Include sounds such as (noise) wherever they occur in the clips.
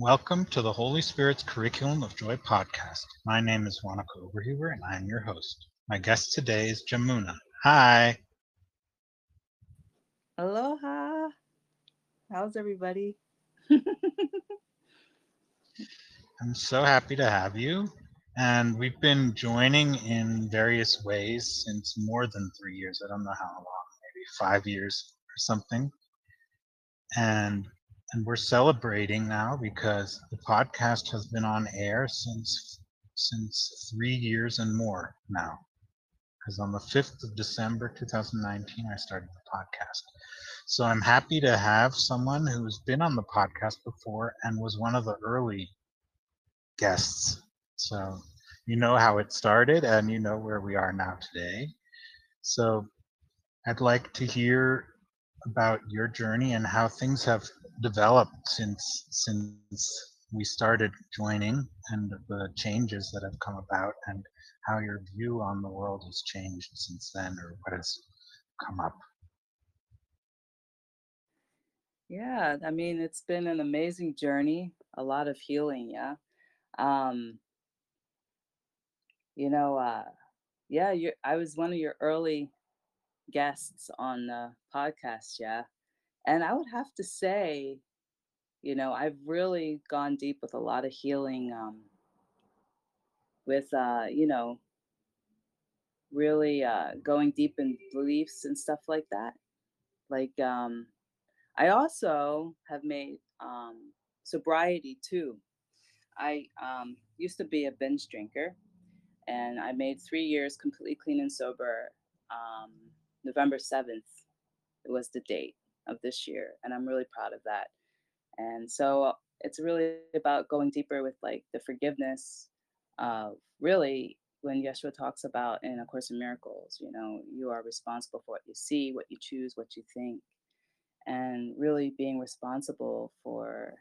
Welcome to the Holy Spirit's Curriculum of Joy podcast. My name is Wanaka Overhuber and I'm your host. My guest today is Jamuna. Hi. Aloha. How's everybody? (laughs) I'm so happy to have you. And we've been joining in various ways since more than three years. I don't know how long, maybe five years or something. And and we're celebrating now because the podcast has been on air since since three years and more now. Because on the 5th of december 2019 i started the podcast. So i'm happy to have someone who's been on the podcast before and was one of the early guests. So you know how it started and you know where we are now today. So i'd like to hear about your journey and how things have developed since since we started joining and the changes that have come about and how your view on the world has changed since then or what has come up Yeah, I mean, it's been an amazing journey, a lot of healing, yeah. Um, you know, uh, yeah, you I was one of your early guests on the podcast, yeah. And I would have to say, you know, I've really gone deep with a lot of healing, um, with, uh, you know, really uh, going deep in beliefs and stuff like that. Like, um, I also have made um, sobriety too. I um, used to be a binge drinker, and I made three years completely clean and sober. Um, November 7th it was the date of this year, and I'm really proud of that. And so it's really about going deeper with like the forgiveness of really when Yeshua talks about in A Course in Miracles, you know, you are responsible for what you see, what you choose, what you think, and really being responsible for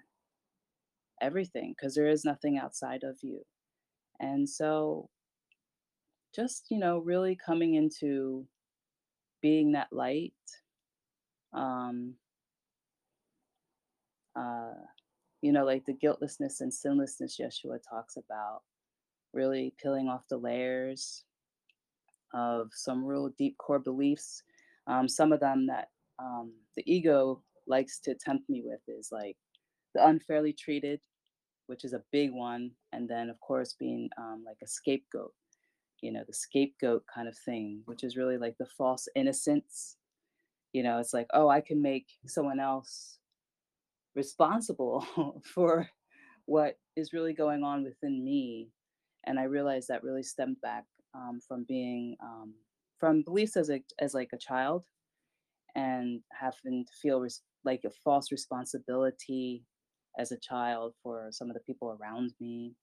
everything because there is nothing outside of you. And so just, you know, really coming into being that light, um, uh, you know, like the guiltlessness and sinlessness Yeshua talks about, really peeling off the layers of some real deep core beliefs. Um, some of them that um, the ego likes to tempt me with is like the unfairly treated, which is a big one, and then of course being um, like a scapegoat, you know, the scapegoat kind of thing, which is really like the false innocence. You know, it's like, oh, I can make someone else responsible (laughs) for what is really going on within me. And I realized that really stemmed back um, from being um, from beliefs as a as like a child and having to feel res- like a false responsibility as a child for some of the people around me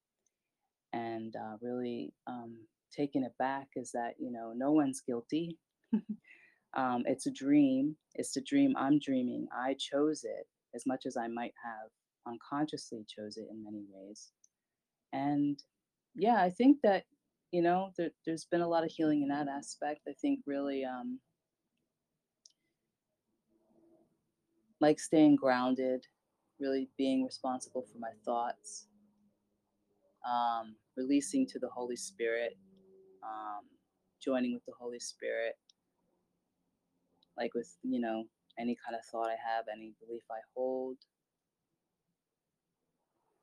and uh, really um, taking it back is that you know no one's guilty (laughs) um, it's a dream it's the dream i'm dreaming i chose it as much as i might have unconsciously chose it in many ways. And yeah i think that you know there, there's been a lot of healing in that aspect i think really um, like staying grounded, really being responsible for my thoughts, um, releasing to the Holy Spirit, um, joining with the Holy Spirit, like with, you know, any kind of thought I have, any belief I hold.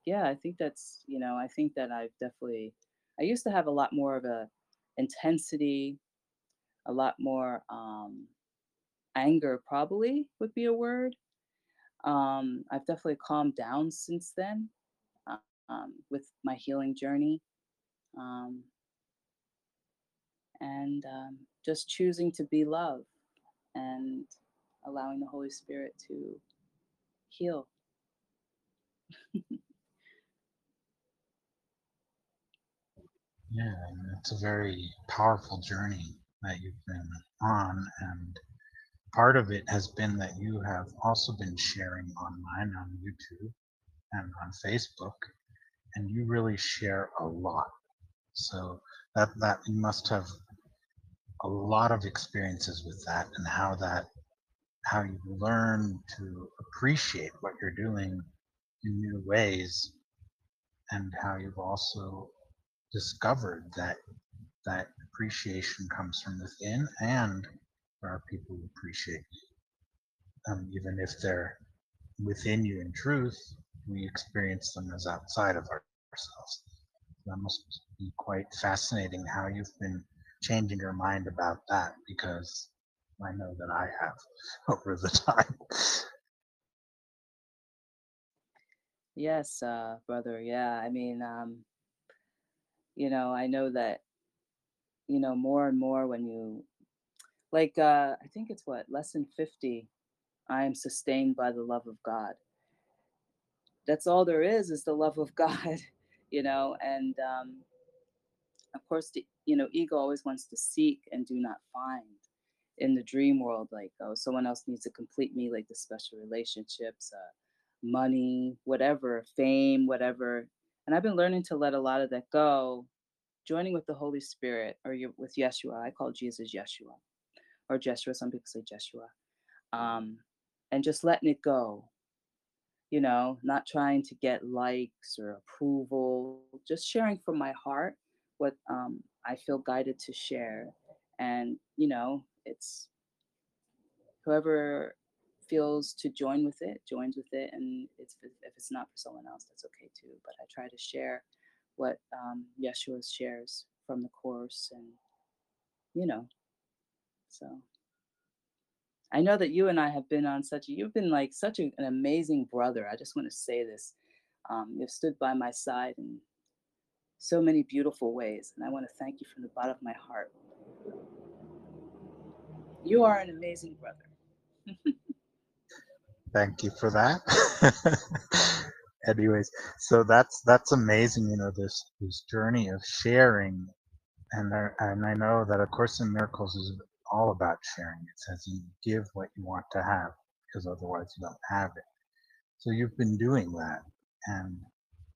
Yeah, I think that's, you know, I think that I've definitely, I used to have a lot more of a intensity, a lot more um, anger, probably would be a word. Um, I've definitely calmed down since then uh, um, with my healing journey. Um, and um, just choosing to be love and allowing the Holy Spirit to heal. (laughs) yeah it's a very powerful journey that you've been on and part of it has been that you have also been sharing online on YouTube and on Facebook, and you really share a lot. So that that you must have a lot of experiences with that and how that how you learn to appreciate what you're doing in new ways and how you've also discovered that that appreciation comes from within and there are people who appreciate you. Um, even if they're within you in truth we experience them as outside of ourselves. That must be quite fascinating how you've been changing your mind about that because I know that I have (laughs) over the time. Yes, uh, brother. Yeah, I mean, um, you know, I know that, you know, more and more when you like uh I think it's what, lesson 50, I am sustained by the love of God. That's all there is is the love of (laughs) God, you know, and um of course the you know, ego always wants to seek and do not find in the dream world like oh someone else needs to complete me like the special relationships uh, money whatever fame whatever. And i've been learning to let a lot of that go joining with the holy spirit or you, with yeshua. I call jesus yeshua or jeshua. Some people say jeshua. Um, and just letting it go you know not trying to get likes or approval just sharing from my heart what um, i feel guided to share. And you know it's whoever feels to join with it joins with it. And it's if it's not for someone else that's okay too. But i try to share what um, yeshua shares from the course and you know so. I know that you and i have been on such you've been like such a, an amazing brother. I just want to say this um, you've stood by my side in so many beautiful ways and i want to thank you from the bottom of my heart you are an amazing brother. Thank you for that. (laughs) Anyways, so that's that's amazing. You know this this journey of sharing, and there, and I know that A Course in Miracles is all about sharing. It says you give what you want to have, because otherwise you don't have it. So you've been doing that, and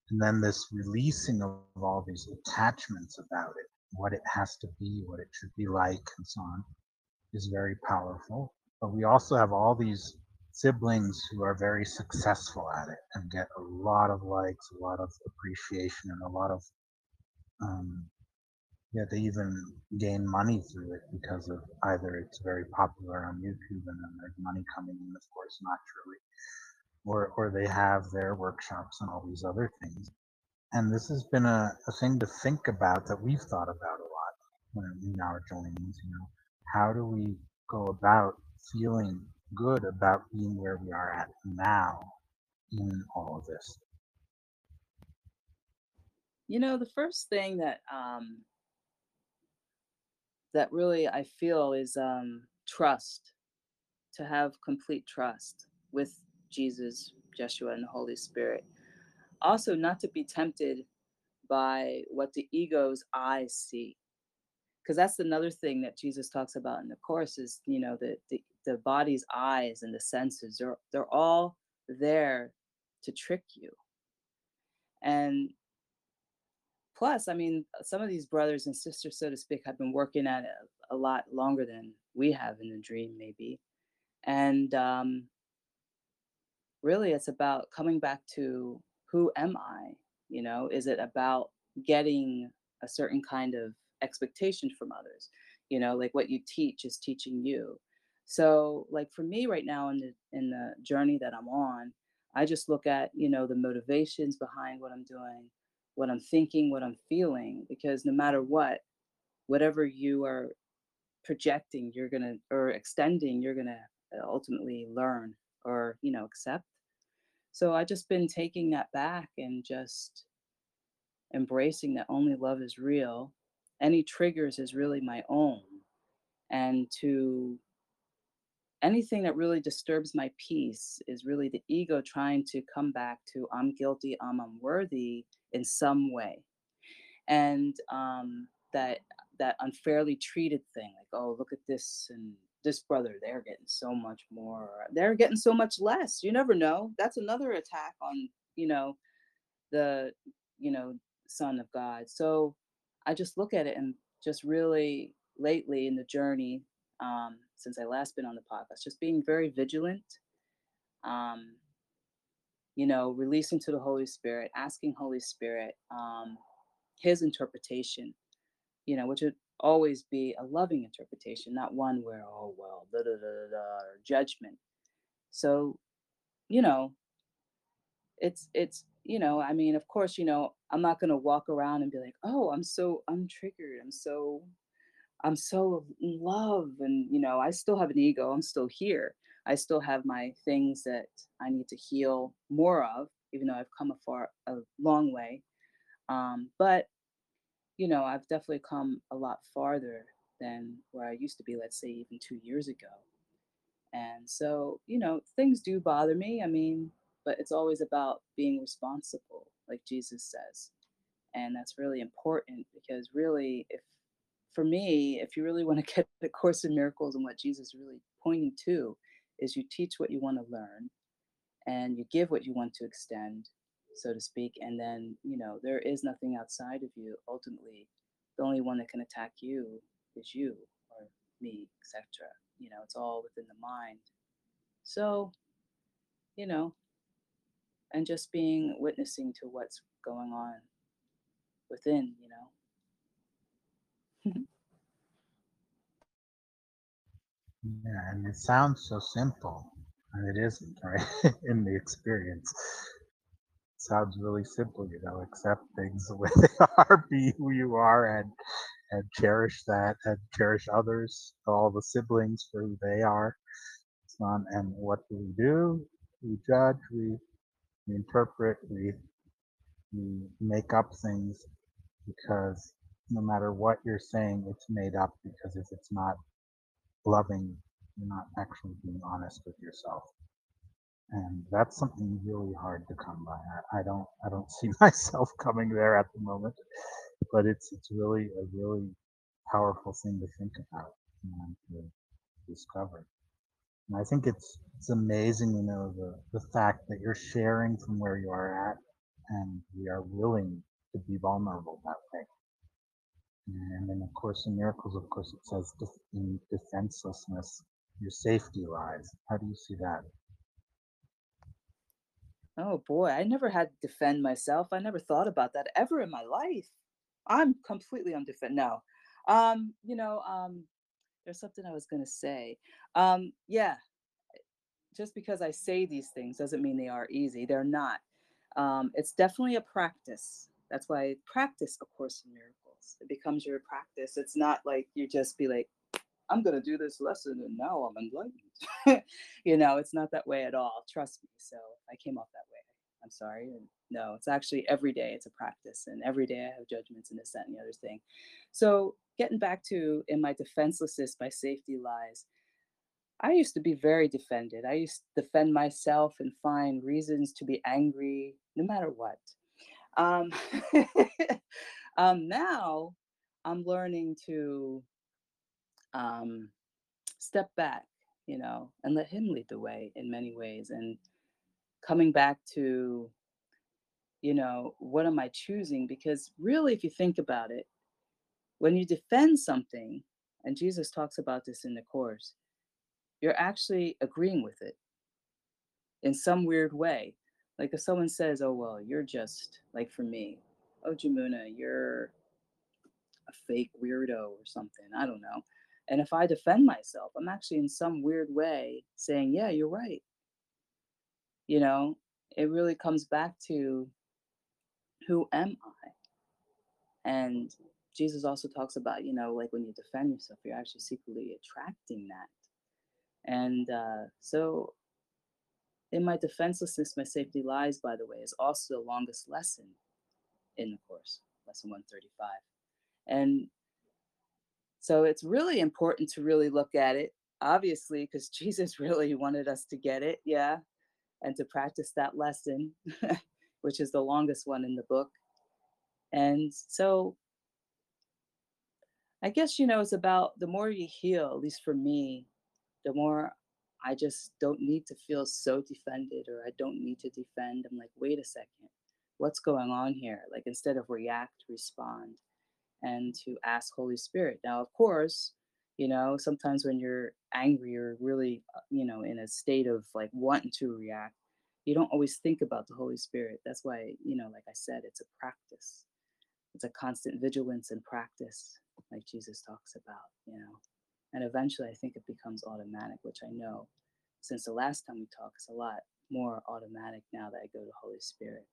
and then this releasing of all these attachments about it, what it has to be, what it should be like, and so on is very powerful. But we also have all these siblings who are very successful at it and get a lot of likes, a lot of appreciation, and a lot of um, yeah, they even gain money through it because of either it's very popular on YouTube and then there's money coming in, of course, naturally, or or they have their workshops and all these other things. And this has been a, a thing to think about that we've thought about a lot when in our joinings, you know how do we go about feeling good about being where we are at now in all of this? You know, the first thing that um, that really I feel is um, trust. To have complete trust with Jesus, Jeshua, and the Holy Spirit. Also, not to be tempted by what the ego's eyes see. Because that's another thing that Jesus talks about in the course is you know the, the the body's eyes and the senses they're they're all there to trick you. And plus i mean some of these brothers and sisters so to speak have been working at it a lot longer than we have in the dream maybe. And um really it's about coming back to who am i? You know is it about getting a certain kind of expectation from others? You know like what you teach is teaching you. So like for me right now in the in the journey that i'm on i just look at you know the motivations behind what i'm doing what i'm thinking what i'm feeling because no matter what whatever you are projecting you're gonna or extending you're gonna uh, ultimately learn or you know accept so i just been taking that back and just embracing that only love is real. Any triggers is really my own. And to anything that really disturbs my peace is really the ego trying to come back to i'm guilty i'm unworthy in some way. And um, that that unfairly treated thing like oh look at this and this brother they're getting so much more they're getting so much less you never know that's another attack on you know the you know son of god so I just look at it and just really lately in the journey, um, since I last been on the podcast, just being very vigilant, um, you know, releasing to the Holy Spirit, asking Holy Spirit um, His interpretation, you know, which always be a loving interpretation, not one where, oh, well, da da da da, or judgment. So, you know, it's, it's, you know, I mean, of course, you know, I'm not going to walk around and be like, oh, I'm so untriggered. I'm so, I'm so in love. And, you know, I still have an ego. I'm still here. I still have my things that I need to heal more of, even though I've come a far, a long way. Um, but you know, I've definitely come a lot farther than where I used to be, let's say even two years ago. And so, you know, things do bother me. I mean, but it's always about being responsible, like Jesus says. And that's really important because really, if for me, if you really want to (laughs) get the Course in Miracles and what Jesus is really pointing to, is you teach what you want to learn and you give what you want to extend so to speak. And then, you know, there is nothing outside of you. Ultimately, the only one that can attack you is you or me, etc. You know, it's all within the mind. So, you know, and just being witnessing to what's going on within, you know. (laughs) yeah, and it sounds so simple, and it isn't, (laughs) right? In the experience sounds really simple, you know, accept things (laughs) the way they are, be who you are, and and cherish that, and cherish others, all the siblings for who they are. It's not, and what do we do? We judge, we, we interpret, we we make up things because no matter what you're saying, it's made up because if it's not loving, you're not actually being honest with yourself and that's something really hard to come by. I, I don't I don't see (laughs) myself coming there at the moment, but it's it's really a really powerful thing to think about and to discover. And I think it's it's amazing, you know, the the fact that you're sharing from where you are at, and we are willing to be vulnerable that way. And then, of course, in miracles, of course, it says in defenselessness, your safety lies. How do you see that? Oh boy, I never had to defend myself. I never thought about that ever in my life. I'm completely undefended. No. Um, you know, um, there's something I was gonna say. Um, yeah, just because I say these things doesn't mean they are easy. They're not. Um, it's definitely a practice. That's why practice A Course in Miracles. It becomes your practice. It's not like you just be like, I'm to do this lesson and now I'm enlightened. (laughs) you know, it's not that way at all. Trust me. So I came off that way. I'm sorry. And no, it's actually every day it's a practice and every day I have judgments and this, that, and the other thing. So getting back to in my defenselessness my safety lies, I used to be very defended. I used to defend myself and find reasons to be angry no matter what. Um, (laughs) um, now I'm learning to um, step back, you know, and let him lead the way in many ways. And coming back to, you know, what am I choosing? Because really, if you think about it, when you defend something, and Jesus talks about this in the Course, you're actually agreeing with it in some weird way. Like if someone says, oh, well, you're just like for me, oh, Jamuna, you're a fake weirdo or something. I don't know. And if I defend myself, I'm actually in some weird way saying, yeah, you're right. You know, it really comes back to who am I? And Jesus also talks about, you know, like when you defend yourself, you're actually secretly attracting that. And uh, so, in my defenselessness, my safety lies, by the way, is also the longest lesson in the course, lesson 135. And so it's really important to really look at it, obviously, because (laughs) Jesus really wanted us to get it, yeah, and to practice that lesson, (laughs) which is the longest one in the book. And so I guess, you know, it's about the more you heal, at least for me, the more I just don't need to feel so defended or I don't need to defend. I'm like, wait a second, what's going on here? Like, instead of react, respond and to ask Holy Spirit. Now, of course, you know, sometimes when you're angry or really, uh, you know, in a state of like wanting to react, you don't always think about the Holy Spirit. That's why, you know, like I said, it's a practice. It's a constant vigilance and practice, like Jesus talks about, you know. And eventually I think it becomes automatic, which I know since the last time we talked, it's a lot more automatic now that I go to Holy Spirit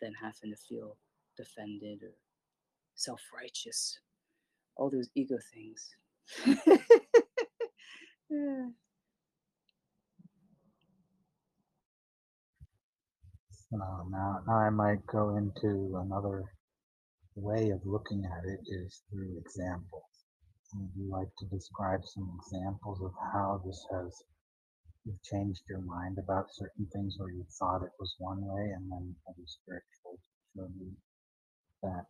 than having to feel defended or self righteous, all those ego things. yeah. (laughs) Oh, so now, now I might go into another way of looking at it is through examples. Would you like to describe some examples of how this has you've changed your mind about certain things where you thought it was one way and then Holy Spirit showed you that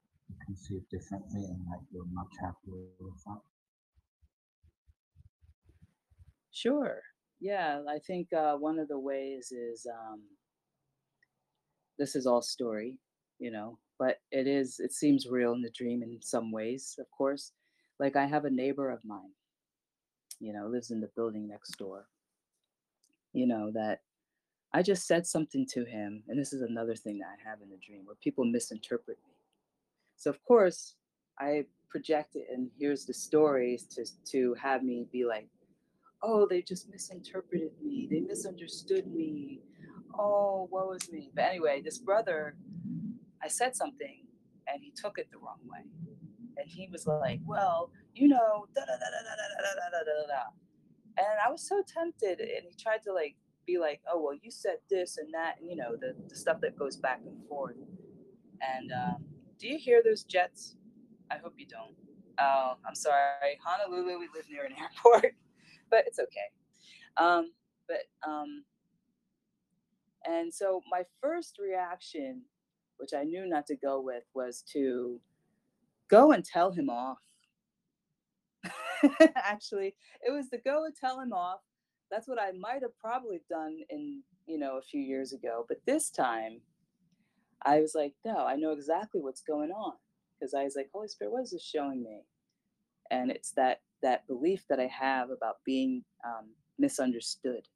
it differently and that you're much happier with that? Sure. Yeah, I think uh, one of the ways is um, this is all story, you know, but it is, it seems real in the dream in some ways, of course. Like I have a neighbor of mine, you know, lives in the building next door, you know, that I just said something to him. And this is another thing that I have in the dream where people misinterpret me. So, of course, I project it, and here's the stories to, to have me be like, oh, they just misinterpreted me. They misunderstood me. Oh, woe is me? But anyway, this brother, I said something and he took it the wrong way. And he was like, well, you know, da da da da da da da da da da. And I was so tempted. And he tried to like be like, oh, well, you said this and that, and you know, the, the stuff that goes back and forth. And um, do you hear those jets? I hope you don't. Oh, I'm sorry. Honolulu, we live near an (laughs) airport but it's okay. Um, but um, and so my first reaction, which I knew not to go with, was to go and tell him off. (laughs) Actually, it was to go and tell him off. That's what I might have probably done in you know a few years ago, but this time I was like, no, I know exactly what's going on because I was like, Holy Spirit, what is this showing me? And it's that that belief that I have about being um, misunderstood.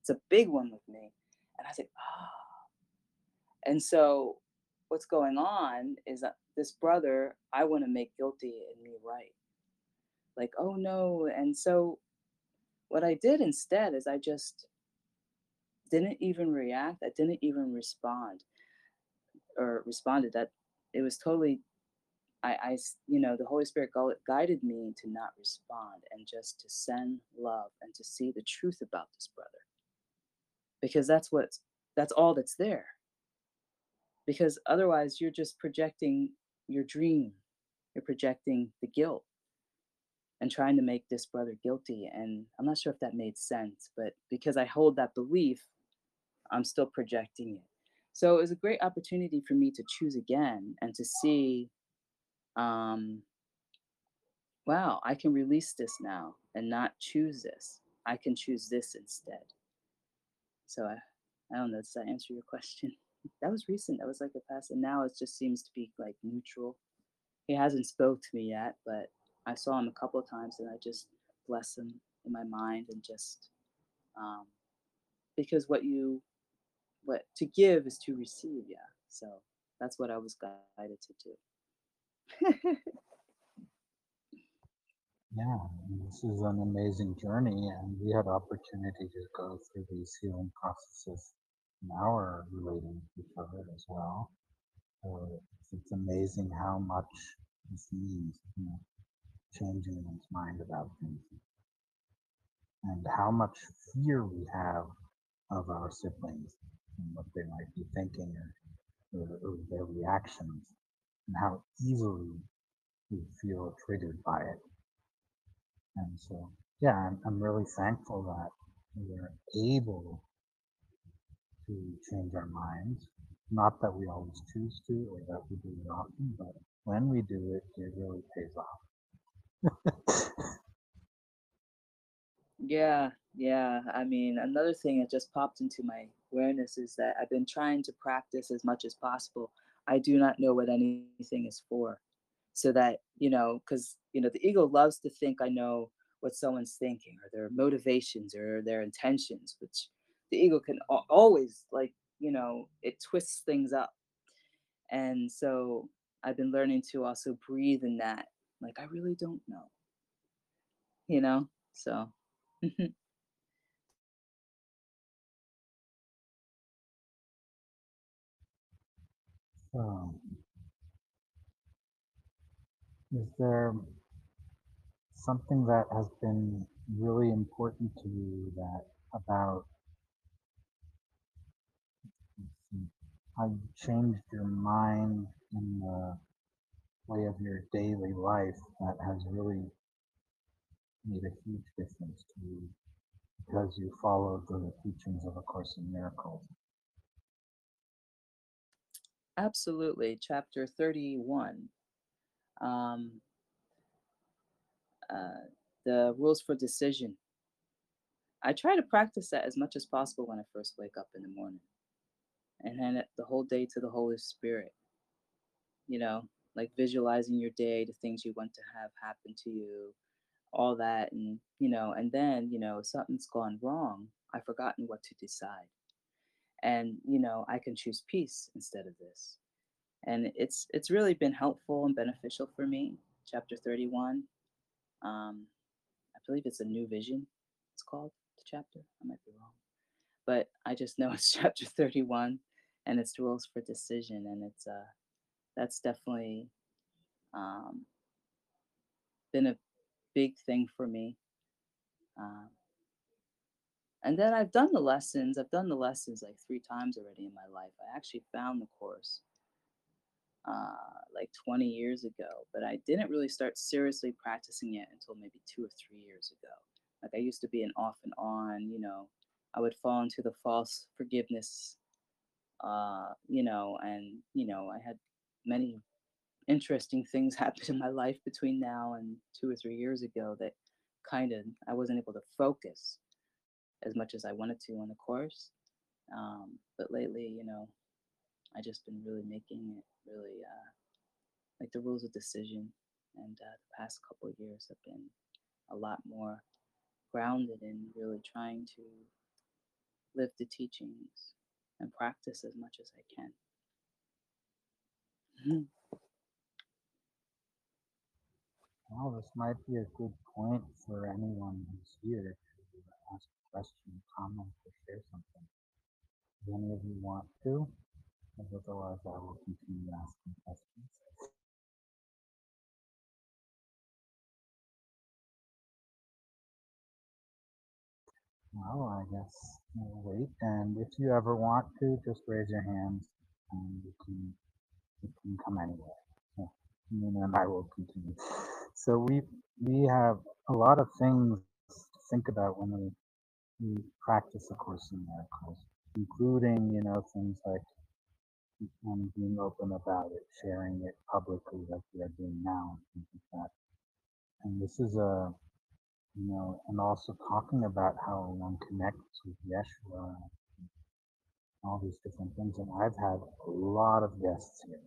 It's a big one with me. And I said, ah. Oh. And so what's going on is that this brother, I want to make guilty and me right. Like, oh no. And so what I did instead is I just didn't even react. I didn't even respond or responded that it was totally I, I, you know, the Holy Spirit guided me to not respond and just to send love and to see the truth about this brother. Because that's what, that's all that's there. Because otherwise, you're just projecting your dream, you're projecting the guilt and trying to make this brother guilty. And I'm not sure if that made sense, but because I hold that belief, I'm still projecting it. So it was a great opportunity for me to choose again and to see um, wow, I can release this now and not choose this. I can choose this instead. So I, I don't know, does that answer your question? (laughs) That was recent. That was like a past, and now it just seems to be like neutral. He hasn't spoke to me yet, but I saw him a couple of times, and I just bless him in my mind and just um, because what you what to give is to receive, yeah. So that's what I was guided to do yeah, this is an amazing journey, and we had opportunity to go through these healing processes in our relating to each other as well. so it's amazing how much this means, you know, changing one's mind about things, and how much fear we have of our siblings and what they might be thinking or, or, or their reactions and how easily we feel triggered by it. And so, yeah, I'm, I'm really thankful that we're able to change our minds. Not that we always choose to or that we do it often, but when we do it, it really pays off. (laughs) yeah, yeah. I mean, another thing that just popped into my awareness is that I've been trying to practice as much as possible. I do not know what anything is for. So that, you know, because, you know, the ego loves to think I know what someone's thinking or their motivations or their intentions, which the ego can al- always like you know it twists things up. And so i've been learning to also breathe in that like i really don't know you know? So (laughs) mhm. So, is there something that has been really important to you that about how you changed your mind in the way of your daily life that has really made a huge difference to you because you followed the teachings of A Course in Miracles? Absolutely chapter 31 um uh the rules for decision i try to practice that as much as possible when i first wake up in the morning and hand the whole day to the holy spirit you know, like visualizing your day, the things you want to have happen to you, all that. And, you know, and then, you know, something's gone wrong, I've forgotten what to decide. And, you know, I can choose peace instead of this. And it's it's really been helpful and beneficial for me. Chapter 31. Um, I believe it's a new vision, it's called the chapter. I might be wrong. But I just know (laughs) it's chapter 31 and it's rules for decision. And it's uh that's definitely um, been a big thing for me. Um, and then I've done the lessons. I've done the lessons like three times already in my life. I actually found the course uh, like 20 years ago, but I didn't really start seriously practicing it until maybe two or three years ago. Like I used to be an off and on, you know, I would fall into the false forgiveness, uh, you know, and, you know, I had many interesting things (laughs) happen in my life between now and two or three years ago that kind of I wasn't able to focus as much as I wanted to on the course. Um, but lately, you know, I just been really making it really uh, like the rules of decision, and uh, the past couple years have been a lot more grounded in really trying to live the teachings and practice as much as I can. Mhm. Well, this might be a good point for anyone who's here question, comment, or share something. If any of you want to? Otherwise, I will continue asking questions. Well, I guess we'll wait. And if you ever want to, just raise your hands and you can you can come anywhere. So, and I will continue. So we we have a lot of things to think about when we, we practice A Course in Miracles, including you know things like um, being open about it, sharing it publicly like we are doing now, and things like that. And this is a you know, and also talking about how one connects with Yeshua, all these different things. And I've had a lot of guests here.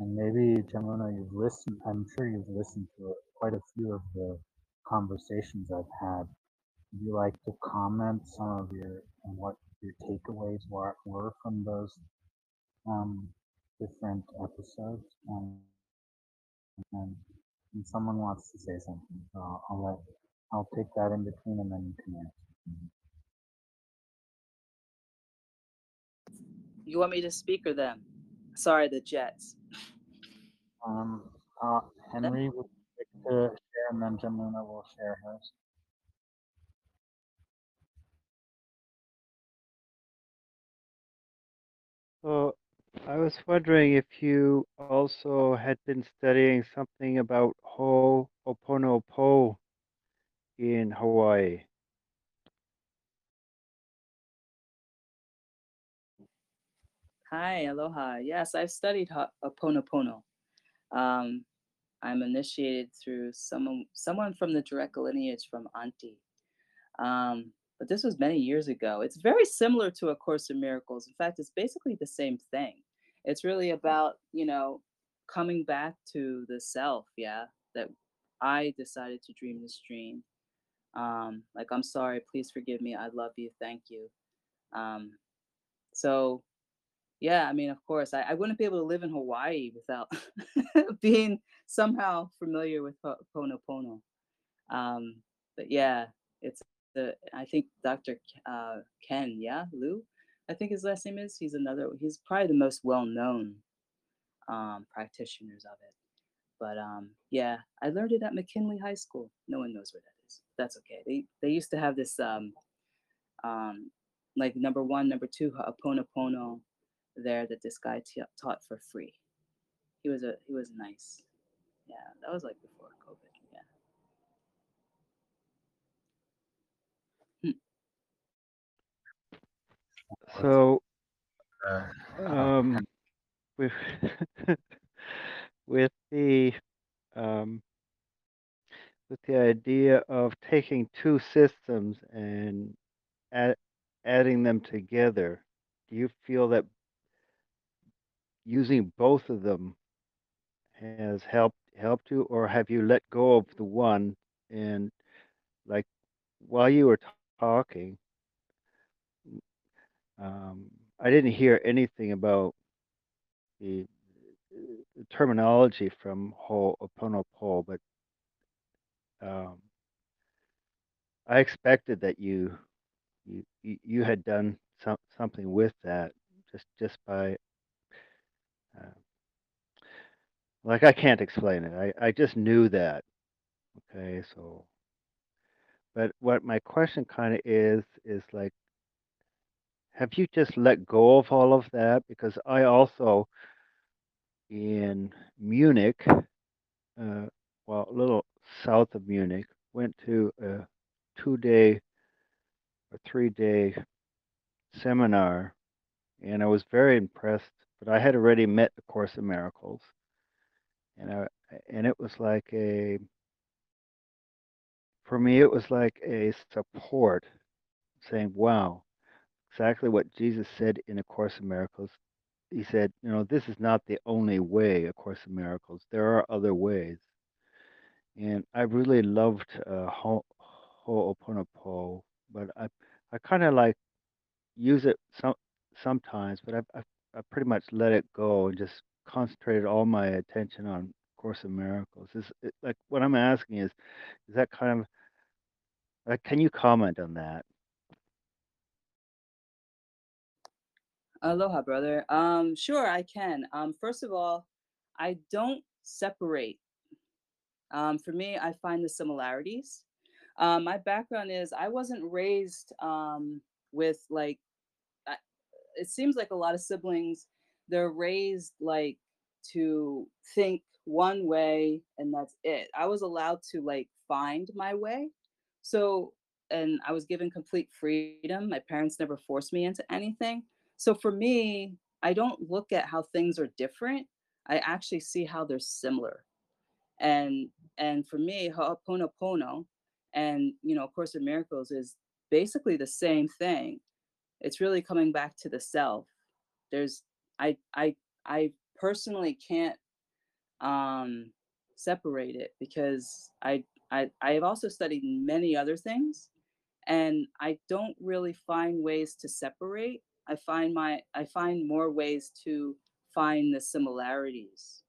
And maybe, Jamuna, you've listened, I'm sure you've listened to quite a few of the conversations I've had. Would you like to comment some of your, and what your takeaways were, were from those um, different episodes? Um, and, and someone wants to say something, so I'll, I'll let, I'll take that in between and then you can answer. You want me to speak or them? Sorry, the Jets. Um, uh, Henry would like to share, and then Jamuna will share hers. So I was wondering if you also had been studying something about Ho'oponopo in Hawaii. Hi, aloha. Yes, I've studied Ho'oponopono. Um, I'm initiated through someone someone from the direct lineage from Auntie. Um, but this was many years ago. It's very similar to A Course in Miracles. In fact, it's basically the same thing. It's really about, you know, coming back to the self, yeah, that I decided to dream this dream. Um, like, I'm sorry, please forgive me, I love you, thank you. Um, so yeah, I mean, of course, I, I wouldn't be able to live in Hawaii without (laughs) being somehow familiar with Ho- Pono. Um, but yeah, it's the I think Dr. Uh, Ken, yeah, Lou, I think his last name is. He's another. He's probably the most well-known um, practitioners of it. But um, yeah, I learned it at McKinley High School. No one knows where that is. That's okay. They they used to have this um, um, like number one, number two, Ho'oponopono there that this guy taught for free. He was a he was nice. Yeah, that was like before COVID. Yeah. So, Uh, um, with (laughs) with the um, with the idea of taking two systems and add, adding them together, do you feel that using both of them has helped helped you, or have you let go of the one and like while you were talking, um, I didn't hear anything about the, the terminology from Ho'oponopo, but um, I expected that you you you you had done some, something with that just just by uh, like I can't explain it. I I just knew that. Okay, so but what my question kind of is is like have you just let go of all of that because I also in Munich uh, well a little south of Munich went to a two day or three day seminar and I was very impressed. But I had already met the Course in Miracles, and I and it was like a for me it was like a support, saying, "Wow, exactly what Jesus said in A Course in Miracles." He said, "You know, this is not the only way. A Course in Miracles. There are other ways." And I really loved uh, Ho- Ho'oponopo, but I I kind of like use it some sometimes, but I've, I've I pretty much let it go and just concentrated all my attention on Course in Miracles. Is it, like what I'm asking is, is that kind of like, can you comment on that? Aloha, brother. Um, sure, I can. Um, first of all, I don't separate. Um, for me, I find the similarities. Um, my background is I wasn't raised um, with like. It seems like a lot of siblings, they're raised like to think one way and that's it. I was allowed to like find my way. So, and I was given complete freedom. My parents never forced me into anything. So for me, I don't look at how things are different. I actually see how they're similar. And and for me, Ho'oponopono and you know, Course in Miracles is basically the same thing. It's really coming back to the self. There's I I I personally can't um separate it because I I I have also studied many other things and I don't really find ways to separate. I find my I find more ways to find the similarities.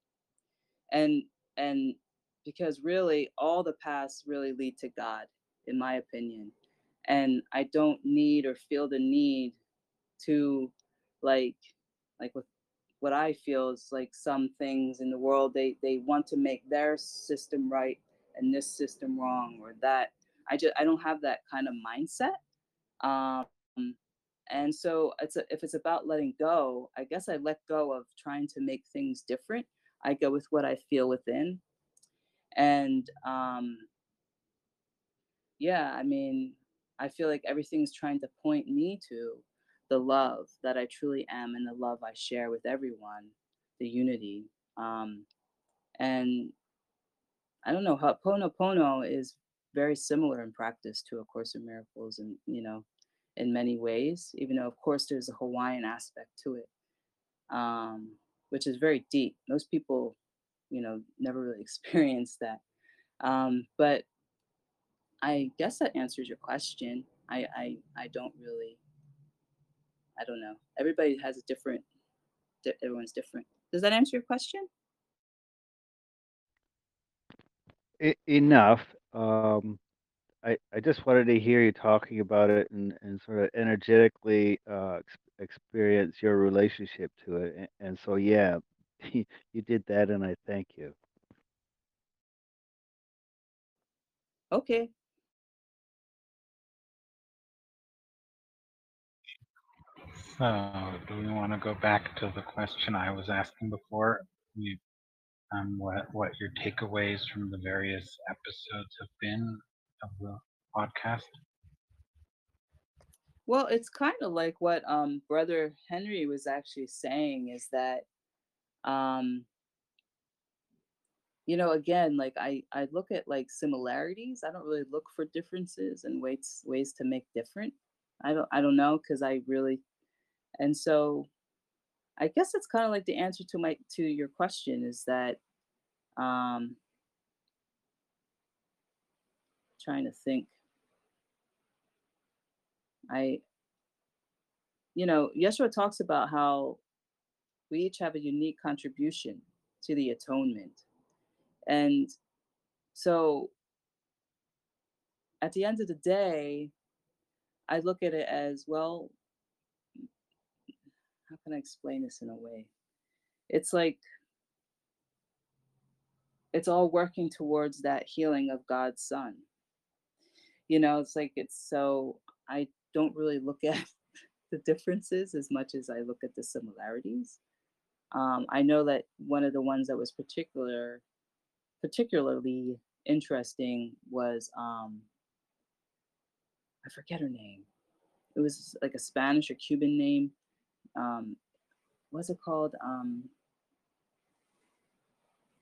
And and because really all the paths really lead to God, in my opinion. And I don't need or feel the need to like like with what I feel is like some things in the world they they want to make their system right and this system wrong or that. I just I don't have that kind of mindset. Um, and so it's a, if it's about letting go, I guess I let go of trying to make things different. I go with what I feel within, and um, yeah, I mean, I feel like everything's trying to point me to the love that I truly am and the love I share with everyone, the unity. Um, and I don't know, Ho'oponopono is very similar in practice to A Course in Miracles and, you know, in many ways, even though, of course, there's a Hawaiian aspect to it, um, which is very deep. Most people, you know, never really (laughs) experience that. Um, but I guess that answers your question. I, I, I don't really I don't know. Everybody has a different. Everyone's different. Does that answer your question? Enough. Um, I, I just wanted to hear you talking about it and, and sort of energetically uh, ex- experience your relationship to it. And, and so, yeah, (laughs) you did that, and I thank you. Okay. So, do we want to go back to the question I was asking before? You, um, what what your takeaways from the various episodes have been of the podcast? Well, it's kind of like what um brother Henry was actually saying is that um you know again like I I look at like similarities. I don't really look for differences and ways ways to make different. I don't I don't know cuz I really and so I guess it's kind of like the answer to my to your question is that um trying to think I you know, Yeshua talks about how we each have a unique contribution to the atonement. And so at the end of the day, I look at it as well, how can I explain this in a way? It's like it's all working towards that healing of God's son. You know, it's like it's so I don't really look (laughs) at the differences as much as I look at the similarities. Um, I know that one of the ones that was particular, particularly interesting was um, I forget her name. It was like a Spanish or Cuban name. Um, what's it called? Um,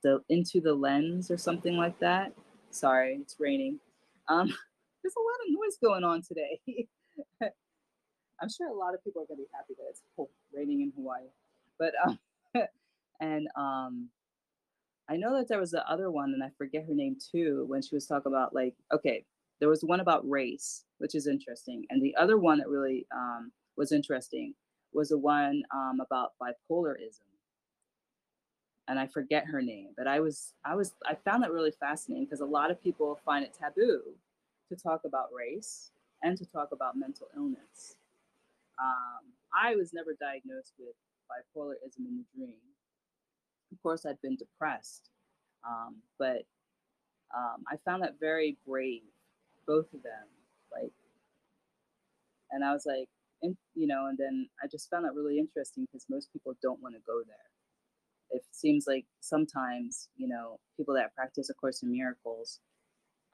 the Into the Lens or something like that. Sorry, it's raining. Um, (laughs) there's a lot of noise going on today. (laughs) I'm sure a lot of people are gonna be happy that it's raining in Hawaii. But um, (laughs) and um, I know that there was the other one, and I forget her name too, when she was talking about like, okay, there was one about race, which is interesting, and the other one that really um, was interesting was the one um, about bipolarism, and I forget her name, but I was I was I found that really fascinating because a lot of people find it taboo to talk about race and to talk about mental illness. Um, I was never diagnosed with bipolarism in the dream. Of course, I'd been depressed, um, but um, I found that very brave, both of them. Like, and I was like, in, you know, and then I just found that really interesting because most people don't want to go there. It seems like sometimes, you know, people that practice A Course in Miracles,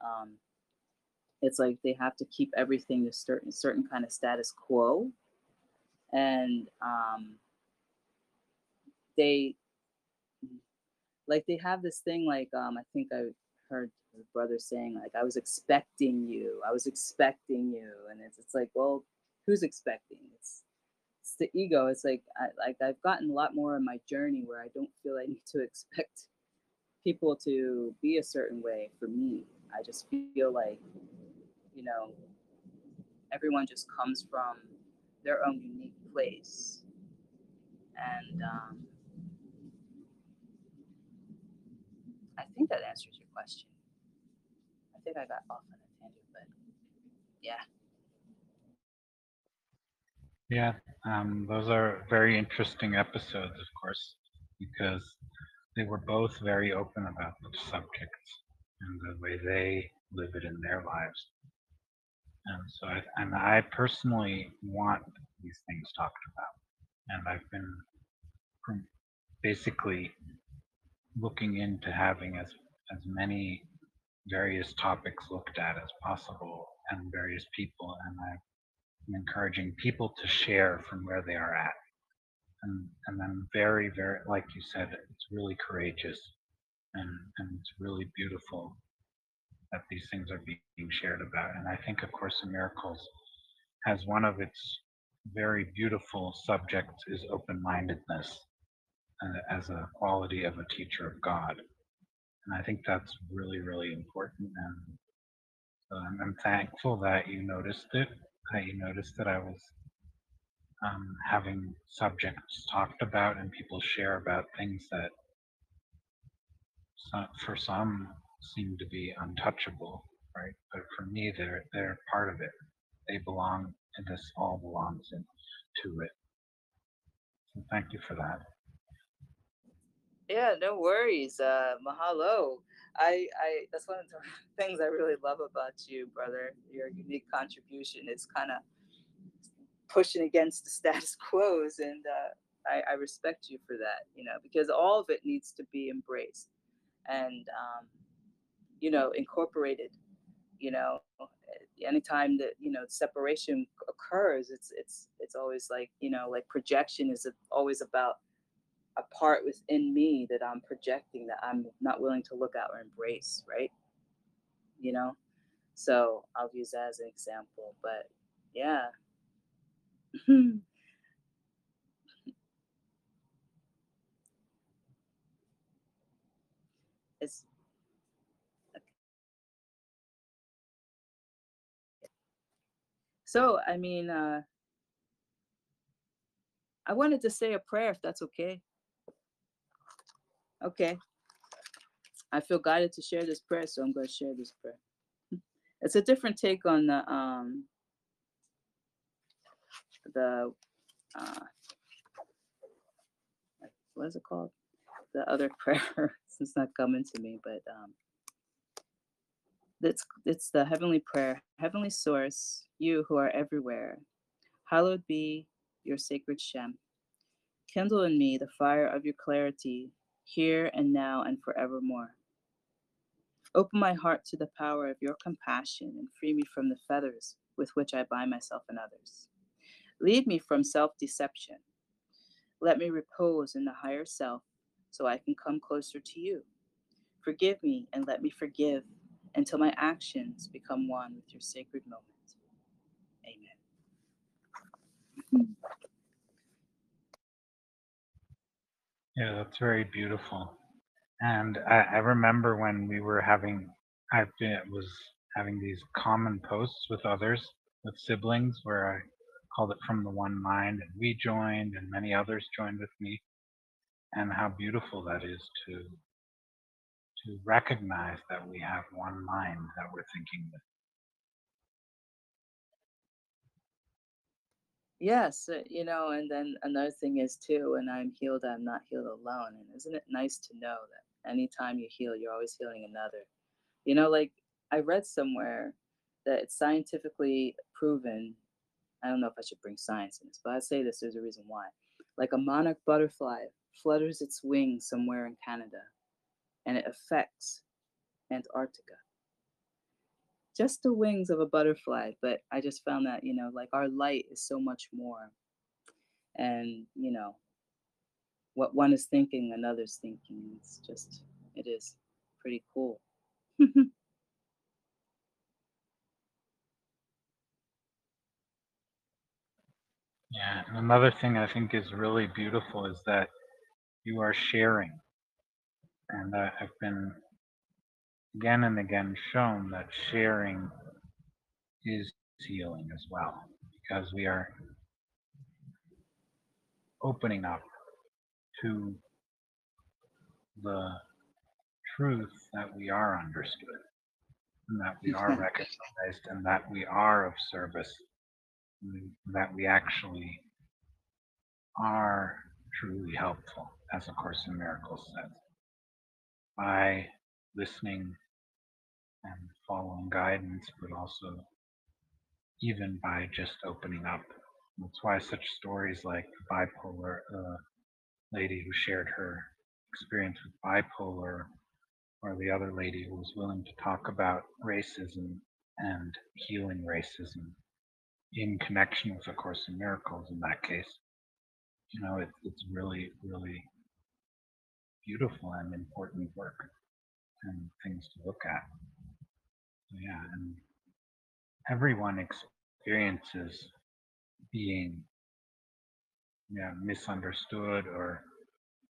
um, it's like they have to keep everything to certain certain kind of status quo and um, they like they have this thing like um, I think I heard the brother saying like I was expecting you, I was expecting you, and it's it's like well, who's expecting? It's it's the ego. It's like I like I've gotten a lot more in my journey where I don't feel I need to expect people to be a certain way for me. I just feel like you know everyone just comes from their own unique place. And um, I think that answers your question. I think I got off on a tangent, but yeah. Yeah, um, those are very interesting episodes, of course, because they were both very open about the subjects and the way they live it in their lives. And so, I, and I personally want these things talked about, and I've been basically looking into having as as many various topics looked at as possible and various people, and I'm encouraging people to share from where they are at, and and then very very like you said, it's really courageous, and and it's really beautiful that these things are being shared about. And I think of Course in Miracles has one of its very beautiful subjects is open-mindedness uh, as a quality of a teacher of God. And I think that's really, really important. And so I'm, thankful that you noticed it, that you noticed that I was um, having subjects talked about and people share about things that for some seem to be untouchable, right? But for me, they're they're part of it. They belong, and this all belongs in, to it. So thank you for that. Yeah, no worries. Uh, mahalo. I, I, that's one of the (laughs) things I really love about you, brother. Your unique contribution is kind of pushing against the (laughs) status quos, and uh, I, I respect you for that. You know, because all of it needs to be embraced and, um, you know, incorporated. You know, anytime that you know separation occurs, it's it's it's always like you know, like projection is always about a part within me that I'm projecting that I'm not willing to look at or embrace, right? You know? So I'll use that as an example. But yeah. (laughs) it's so I mean uh I wanted to say a prayer if that's okay. Okay. I feel guided to share this prayer, so I'm going to share this prayer. (laughs) It's a different take on the um the uh what is it called? The other (laughs) prayer. it's not coming to me, but um it's it's the heavenly prayer. Heavenly source, you who are everywhere, hallowed be your sacred Shem. Kindle in me the fire of your clarity here and now and forevermore. Open my heart to the power of your compassion and free me from the feathers with which I bind myself and others. Lead me from self deception. Let me repose in the higher self so I can come closer to you. Forgive me and let me forgive until my actions become one with your sacred moment. Amen. Yeah, that's very beautiful. And I, I remember when we were having, I've was having these common posts with others, with siblings, where I called it from the one mind, and we joined, and many others joined with me, and how beautiful that is to to recognize that we have one mind that we're thinking with. Yes, uh, you know, and then another thing is too, when I'm healed, I'm not healed alone. And isn't it nice to know that anytime you heal, you're always healing another? You know, like I read somewhere that it's scientifically proven. I don't know if I should bring science in this, but I'd say this, there's a reason why. Like a monarch butterfly flutters its wings somewhere in Canada and it affects Antarctica. Just the wings of a butterfly but i just found that you know like our light is so much more. And you know what one is thinking another's thinking. It's just it is pretty cool. (laughs) Yeah, and another thing I think is really beautiful is that you are sharing. And uh, I've been again and again shown that sharing is healing as well because we are opening up to the truth that we are understood and that we are (laughs) recognized and that we are of service that we actually are truly helpful as a course in miracles says by listening and following guidance, but also even by just opening up. That's why such stories like the bipolar uh, lady who shared her experience with bipolar, or the other lady who was willing to talk about racism and healing racism in connection with A Course in Miracles in that case. You know, it, it's really, really beautiful and important work and things to look at. Yeah, and everyone experiences being yeah, misunderstood or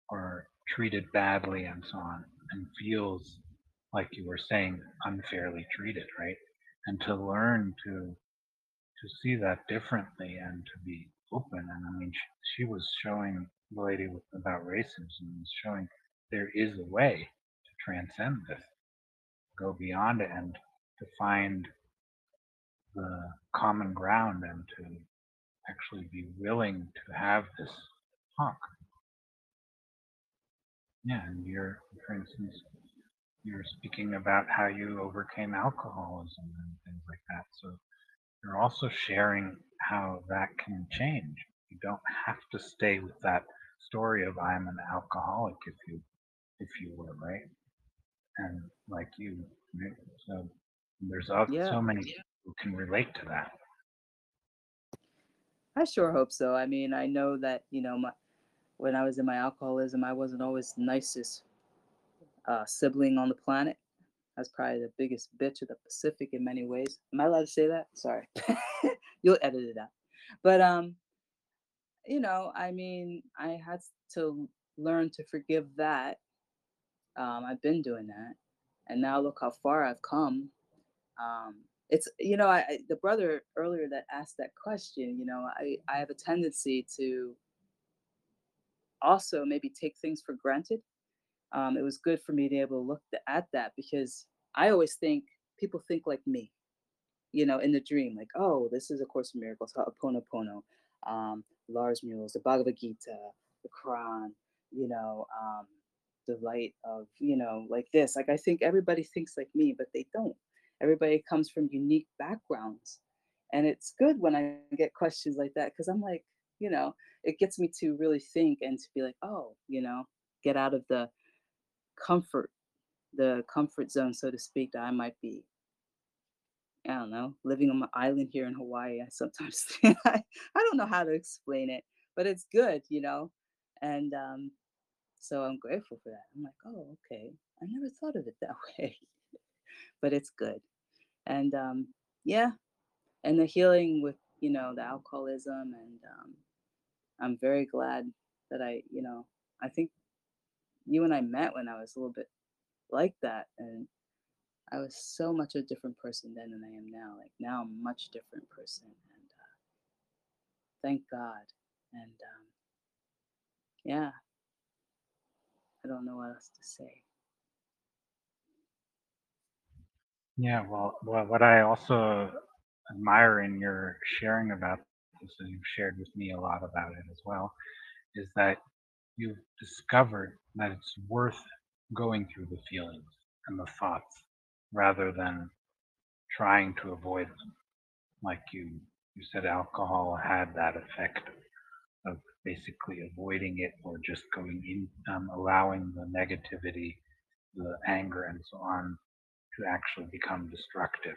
or treated badly and so on, and feels like you were saying unfairly treated, right? And to learn to to see that differently and to be open. And I mean, she, she was showing the lady with, about racism was showing there is a way to transcend this, go beyond it, and to find the common ground and to actually be willing to have this talk. Yeah, and you're, for instance, you're speaking about how you overcame alcoholism and things like that. So you're also sharing how that can change. You don't have to stay with that story of I'm an alcoholic if you if you were right, and like you. Right? So there's Yeah, so many who can relate to that. I sure hope so. I mean, I know that, you know, my when I was in my alcoholism, I wasn't always the nicest uh, sibling on the planet. I was probably the biggest bitch of the Pacific in many ways. Am I allowed to say that? Sorry. (laughs) You'll edit it out. But um, you know, I mean, I had to learn to forgive that. Um, I've been doing that, and now look how far I've come. Um, it's you know, I, I the brother earlier that asked that question. You know, I I have a tendency to also maybe take things for granted. Um, it was good for me to be able to look at that because I always think people think like me you know, in the dream, like, oh, this is a Course in Miracles, Ho'oponopono, um, Lars Muhl's, the Bhagavad Gita, the Quran, you know, um, the light of, you know, like this. Like, I think everybody thinks like me, but they don't. Everybody comes from unique backgrounds. And it's good when I get questions like that because I'm like, you know, it gets me to really think and to be like, oh, you know, get out of the comfort, the comfort zone, so to speak, that I might be I don't know, living on my island here in Hawaii, I sometimes (laughs) I, I don't know how to explain it, but it's good, you know. And um, so I'm grateful for that. I'm like, oh, okay. I never thought of it that (laughs) way, but it's good. And um, yeah, and the healing with you know the alcoholism, and um, I'm very glad that I, you know, I think you and I met when I was a little bit like that, and I was so much a different person then than I am now. Like now, I'm a much different person, and uh, thank God. And um, yeah, I don't know what else to say. Yeah, well, well, what I also admire in your sharing about this, and you've shared with me a lot about it as well, is that you've discovered that it's worth going through the feelings and the thoughts rather than trying to avoid them. Like you, you said alcohol had that effect of basically avoiding it or just going in, um, allowing the negativity, the anger, and so on to actually become destructive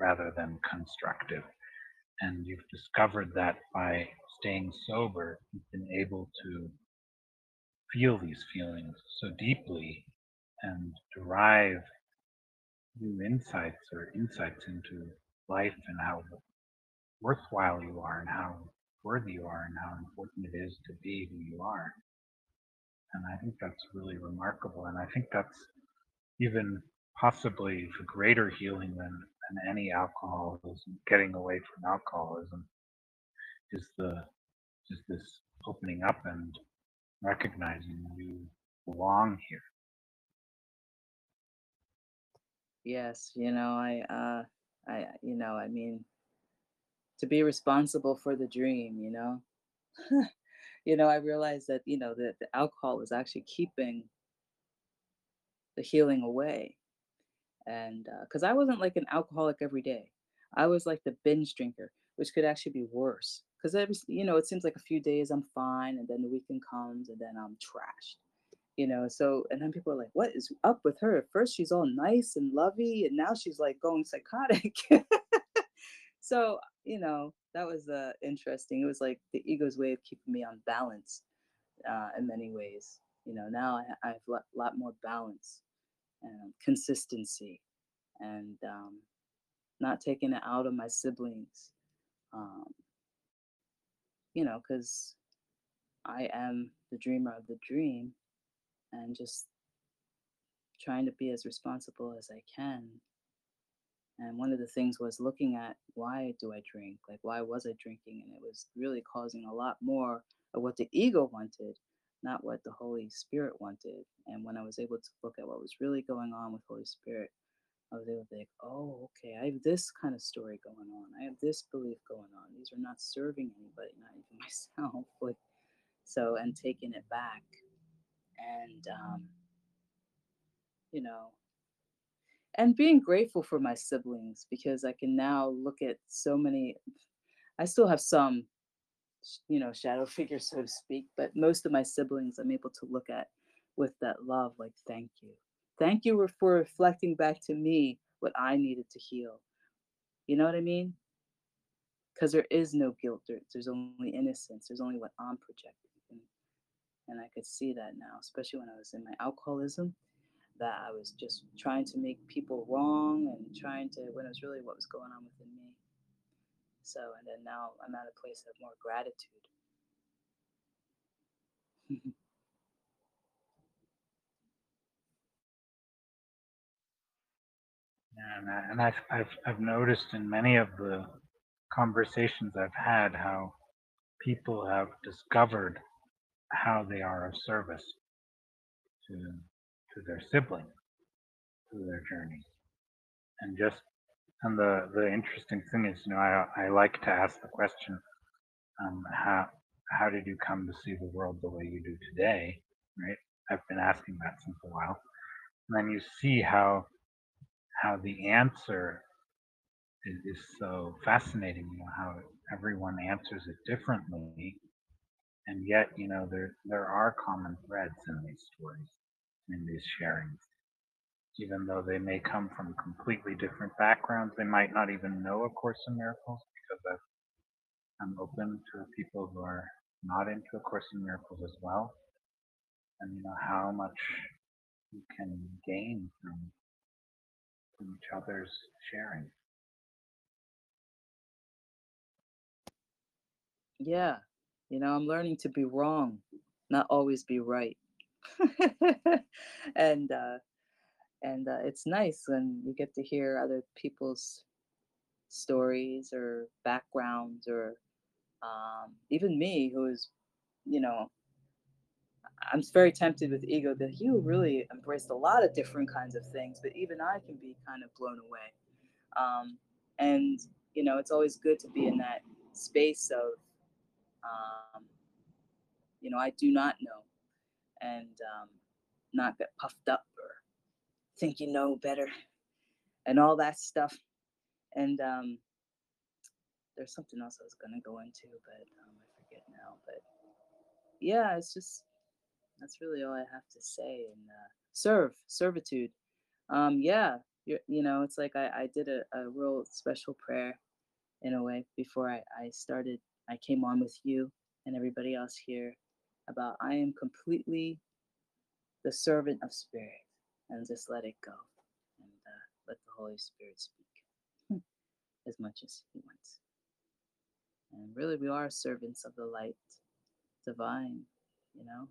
rather than constructive. And you've discovered that by staying sober, you've been able to feel these feelings so deeply and derive new insights or insights into life and how worthwhile you are and how worthy you are and how important it is to be who you are. And I think that's really remarkable. And I think that's even possibly the greater healing than, than any alcoholism, getting away from alcoholism is the is this opening up and recognizing you belong here. Yes, you know, I, uh, I, you know, I mean, to be responsible for the dream, you know, (laughs) you know, I realized that, you know, that the alcohol was actually keeping the healing away. And uh, because I wasn't like an alcoholic every day, I was like the binge drinker, which could actually be worse. Because every, you know, it seems like a few days I'm fine, and then the weekend comes, and then I'm trashed. You know, so and then people are like, "What is up with her? At first she's all nice and lovey, and now she's like going (laughs) psychotic." So you know, that was uh, interesting. It was like the ego's way of keeping me on balance uh, in many ways. You know, now I, I have a lot, lot more balance and consistency and um, not taking it out of my siblings, um, you know, because I am the dreamer of the dream and just trying to be as responsible as I can And one of the things was looking at why do I drink? Like, why was I drinking? And it was really causing a lot more of what the ego wanted, not what the Holy Spirit wanted. And when I was able to look at what was really going on with Holy Spirit, I was able to think, oh, okay, I have this kind of story going on. I have this belief going on. These are not serving anybody, not even (laughs) myself. Like, so, and taking it back. And, um, you know, and being grateful for my siblings because I can now look at so many. I still have some, you know, shadow (laughs) figures, so to speak, but most of my siblings I'm able to look at with that love, like, thank you. Thank you for reflecting back to me what I needed to heal. You know what I mean? Because there is no guilt, there's only innocence, there's only what I'm projecting. And I could see that now, especially when I was in my alcoholism that I was just trying to make people wrong and trying to when it was really what was going on within me. So and then now I'm at a place of more gratitude. (laughs) And, I- and I've, I've, I've noticed in many of the conversations I've had how people have discovered how they are of service to, to their siblings through their journey. And just, and the, the interesting thing is, you know, I, I like to ask the question, um, how, how did you come to see the world the way you do today? Right? I've been asking that since a while. And then you see how, how the answer is, is so fascinating, you know, how everyone answers it differently. And yet, you know, there, there are common threads in these stories, in these sharings. Even though they may come from completely different backgrounds, they might not even know A Course in Miracles because I've, I'm open to people who are not into A Course in Miracles as well. And, you know, how much you can gain from, from each other's sharing. Yeah. You know, I'm learning to be wrong, not always be right. (laughs) and uh and uh, it's nice when you get to hear other people's stories or backgrounds or um, even me who is you know i'm very tempted with ego that you really embraced a lot of different kinds of things but even i can be kind of blown away. Um, and you know it's always good to be in that space of um, you know i do not know and um, not get puffed up or think you know better and all that stuff. And um, there's something else i was going to go into but um, i forget now but yeah it's just that's really all i have to say and uh, serve servitude. Um, yeah you you know it's like i, I did a, a real special prayer in a way before I, I started i came on with you and everybody else here about i am completely the servant of spirit and just let it go and uh, let the holy spirit speak as much as he wants. And really we are servants of the light divine you know?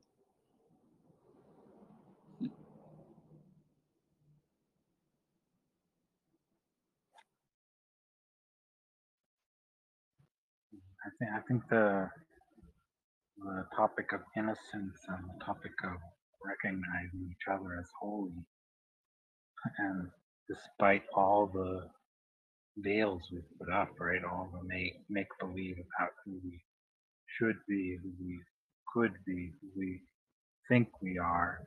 I think I think the the topic of innocence and the topic of recognizing each other as holy, and despite all the veils we've put up, right, all the make make believe about who we should be, who we could be, who we think we are,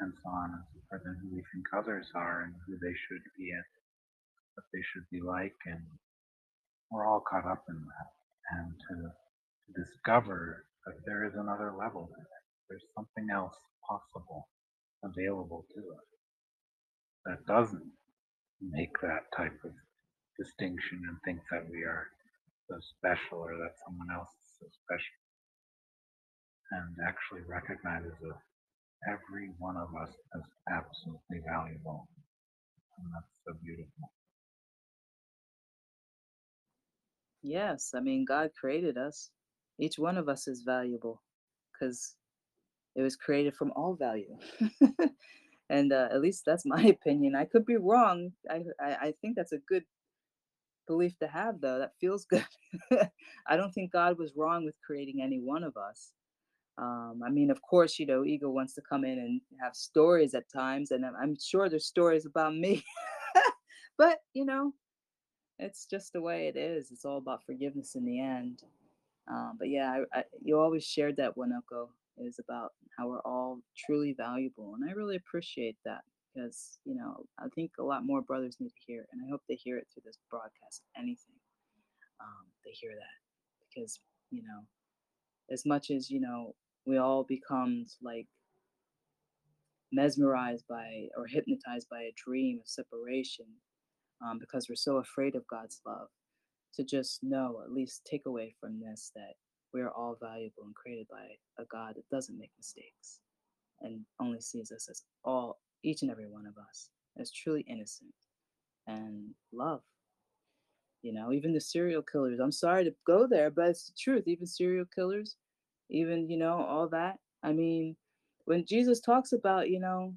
and so on and so forth, and who we think others are, and who they should be, and what they should be like, and we're all caught up in that. And to, to discover that there is another level there, there's something else possible, available to us that doesn't make that type of distinction and think that we are so special or that someone else is so special and actually recognizes that every one of us is absolutely valuable. And that's so beautiful. Yes i mean god created us each one of us is valuable because it was created from all value (laughs) and uh, at least that's my (laughs) opinion i could be wrong I, I i think that's a good belief to have, though. That feels (laughs) good. I don't think God was wrong with creating any one of us. Um, I mean, of course, you know, ego wants to come in and have stories at times, and I'm, I'm sure there's stories about me. but you know, it's just the way it is. It's all about forgiveness in the end. Um, but yeah, I, I, you always shared that Wanoko is about how we're all truly valuable, and I really appreciate that because you know I think a lot more brothers need to hear it, and I hope they hear it through this broadcast. Anything, um, they hear that because you know, as much as you know, we all become like mesmerized by or hypnotized by a dream of separation um, because we're so afraid of God's love. To just know, at least take away from this, that we're all valuable and created by a God that doesn't make mistakes and only sees us as all, each and every one of us, as truly innocent and love. You know, even the serial killers, I'm sorry to go there, but it's the truth. Even serial killers, even, you know, all that. I mean, when Jesus talks about, you know,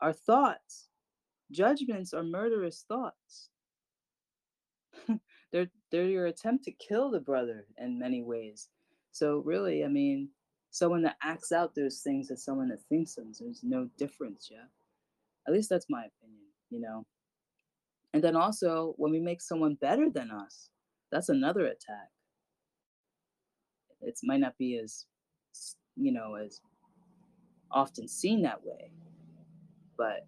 our thoughts, judgments are murderous thoughts. They're they're your attempt to kill the brother in many ways. So really, I mean, someone that acts out those things as someone that thinks them, there's no difference, yeah. At least that's my opinion, you know. And then also when we make someone better than us, that's another attack. It might not be as you know as often seen that way, but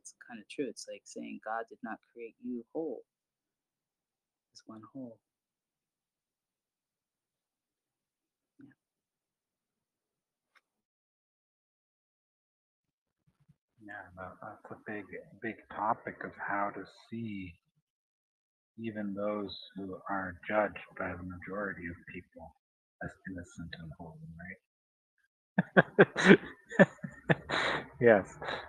it's kind of true. It's like saying God did not create you whole as one whole. Yeah. Yeah, that, that's a big, big topic of how to see even those who are judged by the majority of people as innocent and holy, right? (laughs) yes,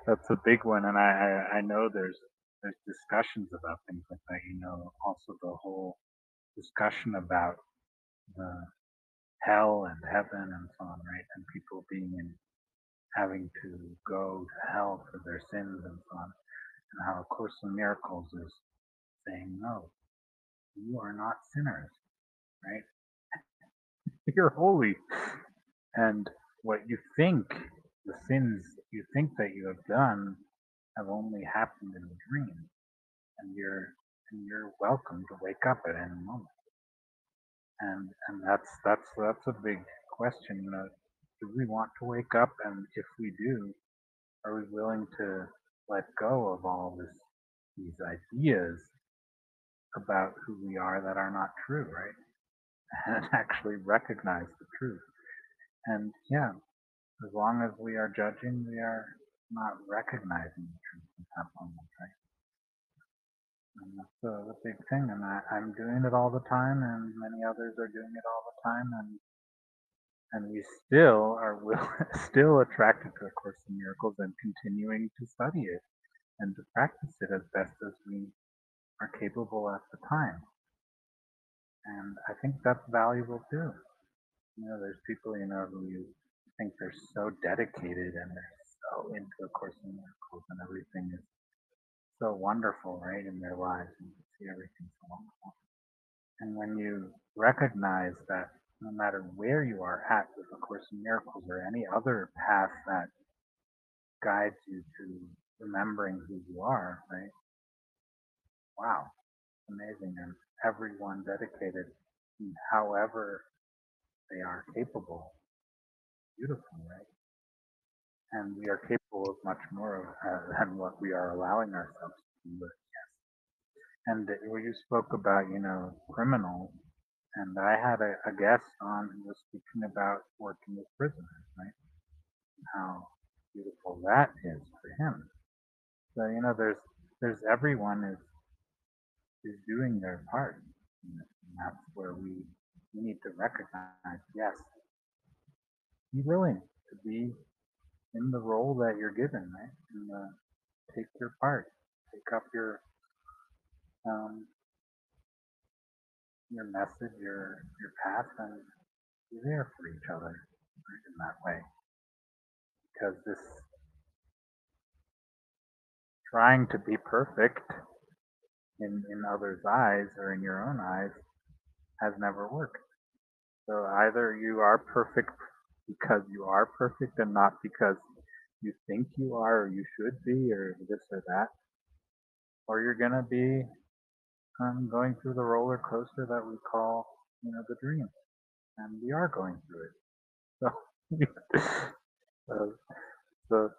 that's a big one, and I, I I know there's there's discussions about things like that. You know, also the whole discussion about the hell and heaven and so on, right? And people being in having to go to hell for their sins and so on. And how A Course in Miracles is saying, no, you are not sinners, right? (laughs) You're holy. And what you think, the sins you think that you have done, have only happened in a dream. And you're and you're welcome to wake up at any moment. And and that's that's that's a big question. Know, do we want to wake up? And if we do, are we willing to let go of all this these ideas about who we are that are not true, right? (laughs) And actually recognize the truth. And yeah, as long as we are judging, we are not recognizing the truth at that moment, right? And that's the, a big thing. And I, I'm doing it all the time, and many others are doing it all the time, and and we still are will, (laughs) still attracted to A Course in Miracles and continuing to study it and to practice it as best as we are capable at the time. And I think that's valuable too. You know, there's people, you know, who you think they're so dedicated and they're so into A Course in Miracles and everything is so wonderful, right, in their lives and you see everything so wonderful. And when you recognize that no matter where you are at with A Course in Miracles or any other path that guides you to remembering who you are, right? Wow, amazing. And everyone dedicated, however they are capable. Beautiful, right? And we are capable of much more uh, than what we are allowing ourselves to do. And when you spoke about, you know, criminals, and I had a, a guest on who was speaking about working with prisoners, right? How beautiful that is for him. So you know, there's there's everyone is is doing their part, and that's where we we need to recognize. Yes, be willing to be in the role that you're given, right? And uh, take your part, take up your um, your message, your your path, and be there for each other in that way. Because this trying to be perfect in in others' eyes or in your own eyes has never worked. So either you are perfect because you are perfect and not because you think you are or you should be or this or that, or you're gonna be um, going through the roller coaster that we call, you know, the dream, and we are going through it. So, (laughs) so,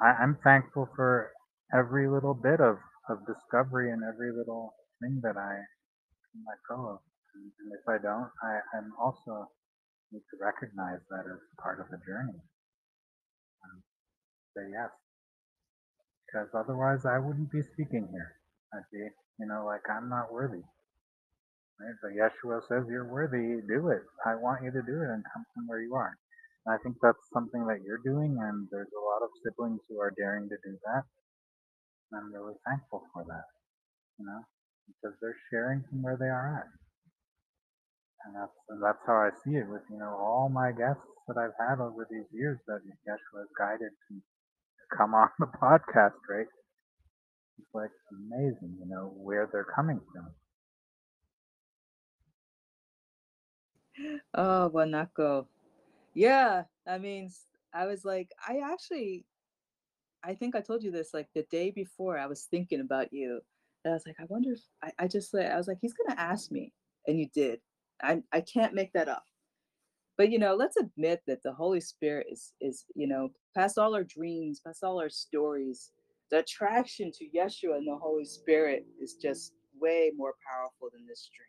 I, I'm thankful for every little bit of, of discovery and every little thing that I let go of. And, and if I don't, I, I'm also need to recognize that as part of the journey. And say yes. Because otherwise I wouldn't be speaking here. I'd be, you know, like I'm not worthy. Right? But Yeshua says you're worthy, do it. I want you to do it and come from where you are. And I think that's something that you're doing and there's a lot of siblings who are daring to do that. And I'm really thankful for that. You know? Because they're sharing from where they are at. And that's that's how I see it with, you know, all my guests that I've had over these years that Yeshua has guided to come on the (laughs) podcast, right? It's like amazing, you know, where they're coming from. Oh, Wanako. Yeah, I mean, I was like, I actually, I think I told you this like the day before. I was thinking about you, and I was like, I wonder if I, I just like, I was like, he's gonna ask me, and you did. I I can't make that up. But you know, let's admit that the Holy Spirit is is you know past all our dreams, past all our stories. The attraction to Yeshua and the Holy Spirit is just way more powerful than this dream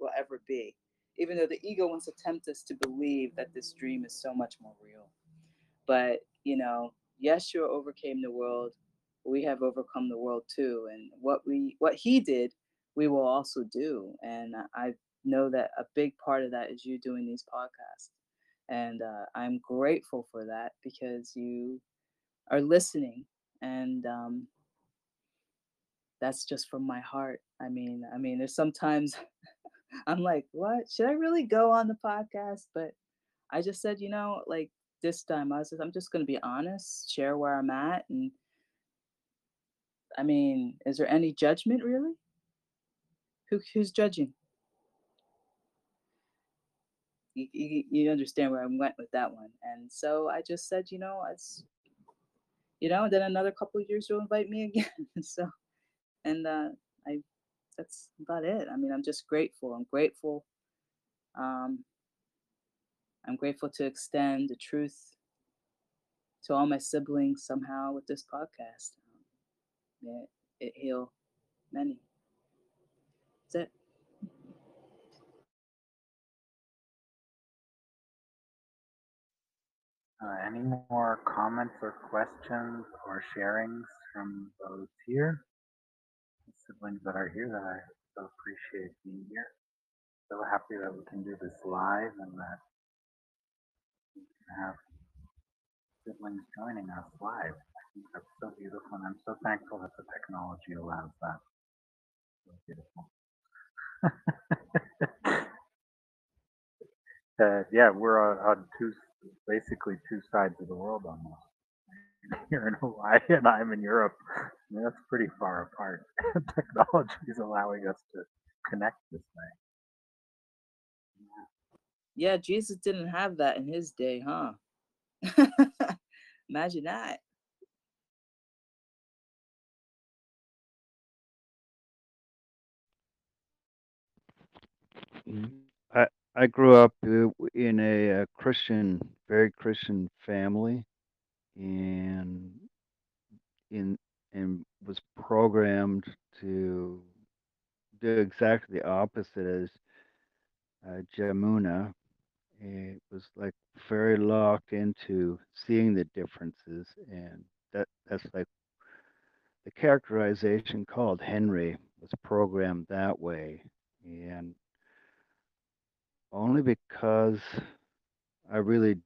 will ever be. Even though the ego wants to tempt us to believe that this dream is so much more real. But you know, Yeshua overcame the world. We have overcome the world too. And what we what he did, we will also do. And I know that a big part of that is you doing these podcasts. And uh, I'm grateful for that because you are listening and um, that's just from my heart. I mean, I mean, there's sometimes (laughs) I'm like, what? Should I really go on the podcast? But I just said, you know, like this time, I was just, I'm just going to be honest, share where I'm at. And I mean, is there any judgment really? Who, who's judging? You, you, understand where I went with that one. And so I just said, you know, it's, you know, then another couple of years you'll invite me (laughs) again. so, and uh, I, that's about it. I mean, I'm just grateful. I'm grateful. Um, I'm grateful to extend the truth to all my siblings somehow with this podcast. Um, it heal many. That's it. Uh, any more comments or questions or sharings from those here? The siblings that are here that I so appreciate being here. So happy that we can do this live and that we can have siblings joining us live. I think that's so beautiful and I'm so thankful that the technology allows that. So beautiful. (laughs) uh, yeah, we're on, on two, basically two sides of the world almost. (laughs) You're in Hawaii and I'm in Europe. I mean, that's pretty far apart. (laughs) Technology is allowing us to connect this way. Yeah, Jesus didn't have that in his day, huh? (laughs) Imagine that. Mm. I grew up uh, in a, uh Christian, very Christian family, and in and was programmed to do exactly the opposite as uh, Jamuna. It was like very locked into seeing the differences, and that that's like the characterization called Henry was programmed that way, and only because I really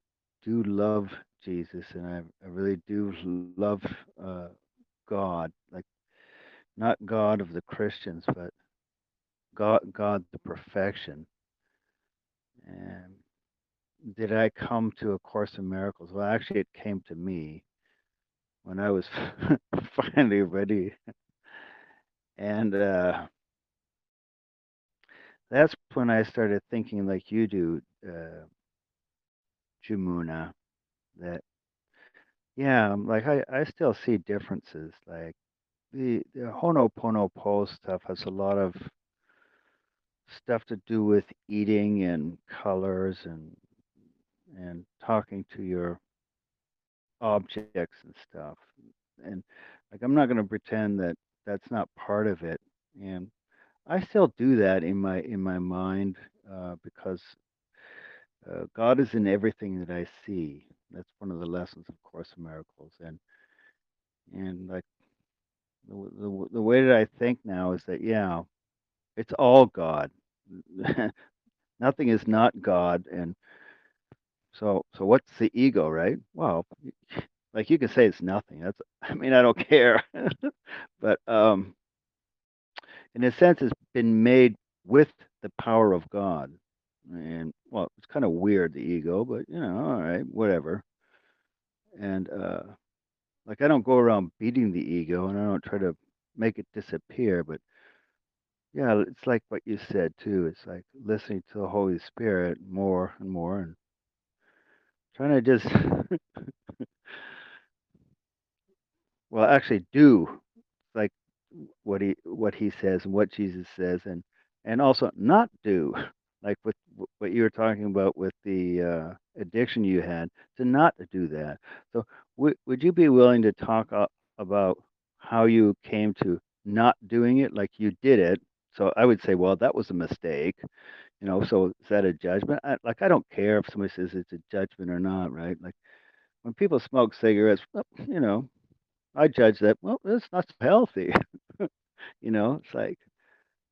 do love Jesus and I, I really do love uh, God, like not God of the Christians, but God, God the perfection. And did I come to A Course in Miracles? Well, actually, it came to me when I was (laughs) finally ready and uh, that's when I started thinking like you do, uh, Jamuna, that yeah, um, like I, I still see differences. Like the the Ho'oponopono stuff has a lot of stuff to do with eating and colors and and talking to your objects and stuff. And like I'm not going to pretend that that's not part of it. And I still do that in my in my mind uh, because uh, God is in everything that I see. That's one of the lessons of Course in Miracles. And and like the the, the way that I think now is that yeah, it's all God. (laughs) Nothing is not God. And so so what's the ego, right? Well, like you can say it's nothing. That's (laughs) I mean I don't care. (laughs) but um in a sense it's been made with the power of God. And well, it's kind of weird the ego, but you know, all right, whatever. And uh like I don't go around beating the ego and I don't try to make it disappear, but yeah, it's like what you said too. It's like listening to the Holy Spirit more and more and trying to just (laughs) well actually do what he what he says and what Jesus says and and also not do (laughs) like with what you were talking about with the uh, addiction you had to not do that. So w- would you be willing to talk a- about how you came to not doing it like you did it? So I would say, well, that was a mistake. You know, so is that a judgment? I, like I don't care if somebody says it's a judgment or not, right? Like when people smoke cigarettes, well, you know, I judge that. Well, it's not so healthy. (laughs) you know, it's like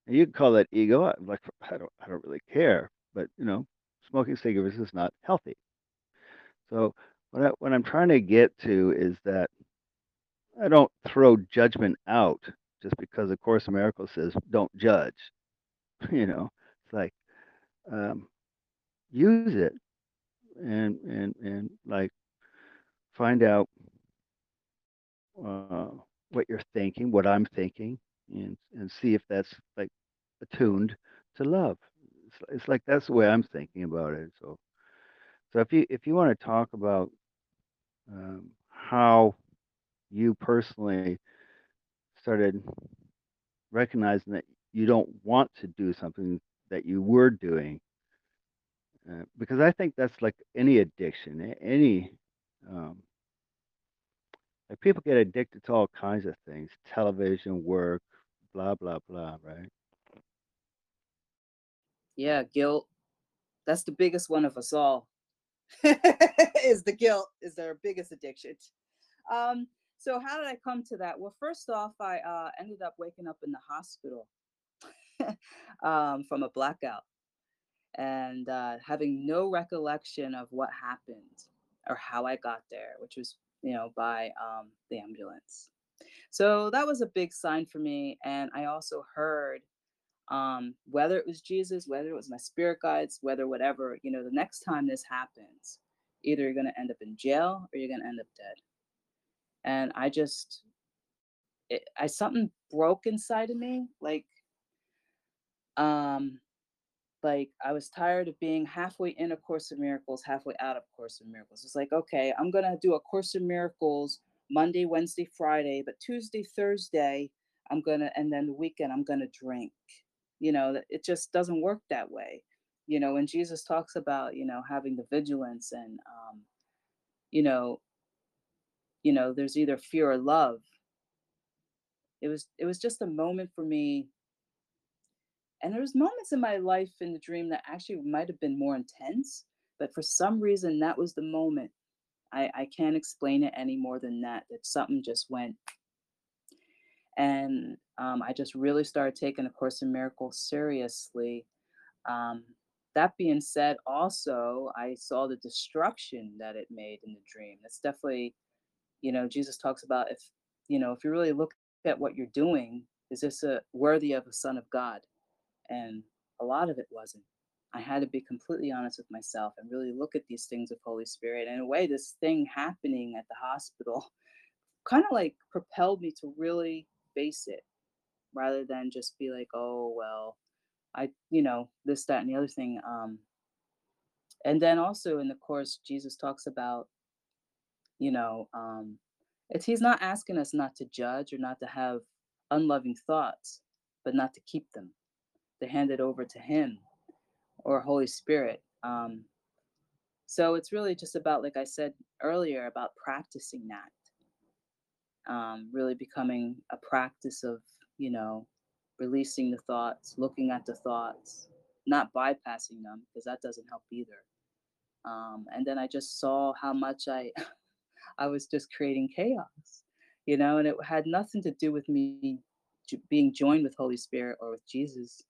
you can call that ego. I'm like I don't I don't really care, but you know, smoking cigarettes is not healthy. So what I, what I'm trying to get to is that I don't throw judgment out just because the Course of Miracles says don't judge. (laughs) You know, it's like um, use it and and and like find out uh, what you're thinking, what I'm thinking, and and see if that's like attuned to love. It's, it's like that's the way I'm thinking about it. So so if you if you want to talk about um, how you personally started recognizing that you don't want to do something that you were doing, uh, because I think that's like any addiction, any um, like people get addicted to all kinds of things, television, work, blah blah blah, right? Yeah, guilt. That's the biggest one of us all. (laughs) is the guilt is our biggest addiction. Um, so how did I come to that? Well, first off, I uh, ended up waking up in the hospital (laughs) um, from a blackout and uh, having no recollection of what happened or how I got there, which was, you know, by um, the ambulance. So that was a big sign for me. And I also heard um, whether it was Jesus, whether it was my spirit guides, whether whatever, you know, the next time this happens, either you're going to end up in jail or you're going to end up dead. And I just, it, I something broke inside of me, like, um, like I was tired of being halfway in a Course of Miracles, halfway out of Course of Miracles. It's like, okay, I'm gonna do a Course of Miracles Monday, Wednesday, Friday, but Tuesday, Thursday, I'm gonna, and then the weekend, I'm gonna drink. You know, it just doesn't work that way. You know, when Jesus talks about, you know, having the vigilance and, um, you know, you know, there's either fear or love. It was, it was just a moment for me and there was moments in my life in the dream that actually might have been more intense but for some reason that was the moment i i can't explain it any more than that that something just went and um, i just really started taking a course in miracles seriously. Um, that being said also i saw the destruction that it made in the dream. That's definitely you know jesus talks about if you know if you really look at what you're doing is this a worthy of a son of god? And a lot of it wasn't. I had to be completely honest with myself and really look at these things of Holy Spirit. And in a way, this thing happening at the hospital (laughs) kind of like propelled me to really face it rather than just be like, oh well, I you know this that and the other thing. Um, and then also in the course, Jesus talks about you know um, it's he's not asking us not to judge or not to have unloving thoughts, but not to keep them, to hand it over to Him or Holy Spirit. Um, so it's really just about, like I said earlier, about practicing that, um, really becoming a practice of, you know, releasing the thoughts, looking at the thoughts, not bypassing them, because that doesn't help either. Um, and then I just saw how much I, (laughs) I was just creating chaos, you know, and it had nothing to do with me being joined with Holy Spirit or with Jesus.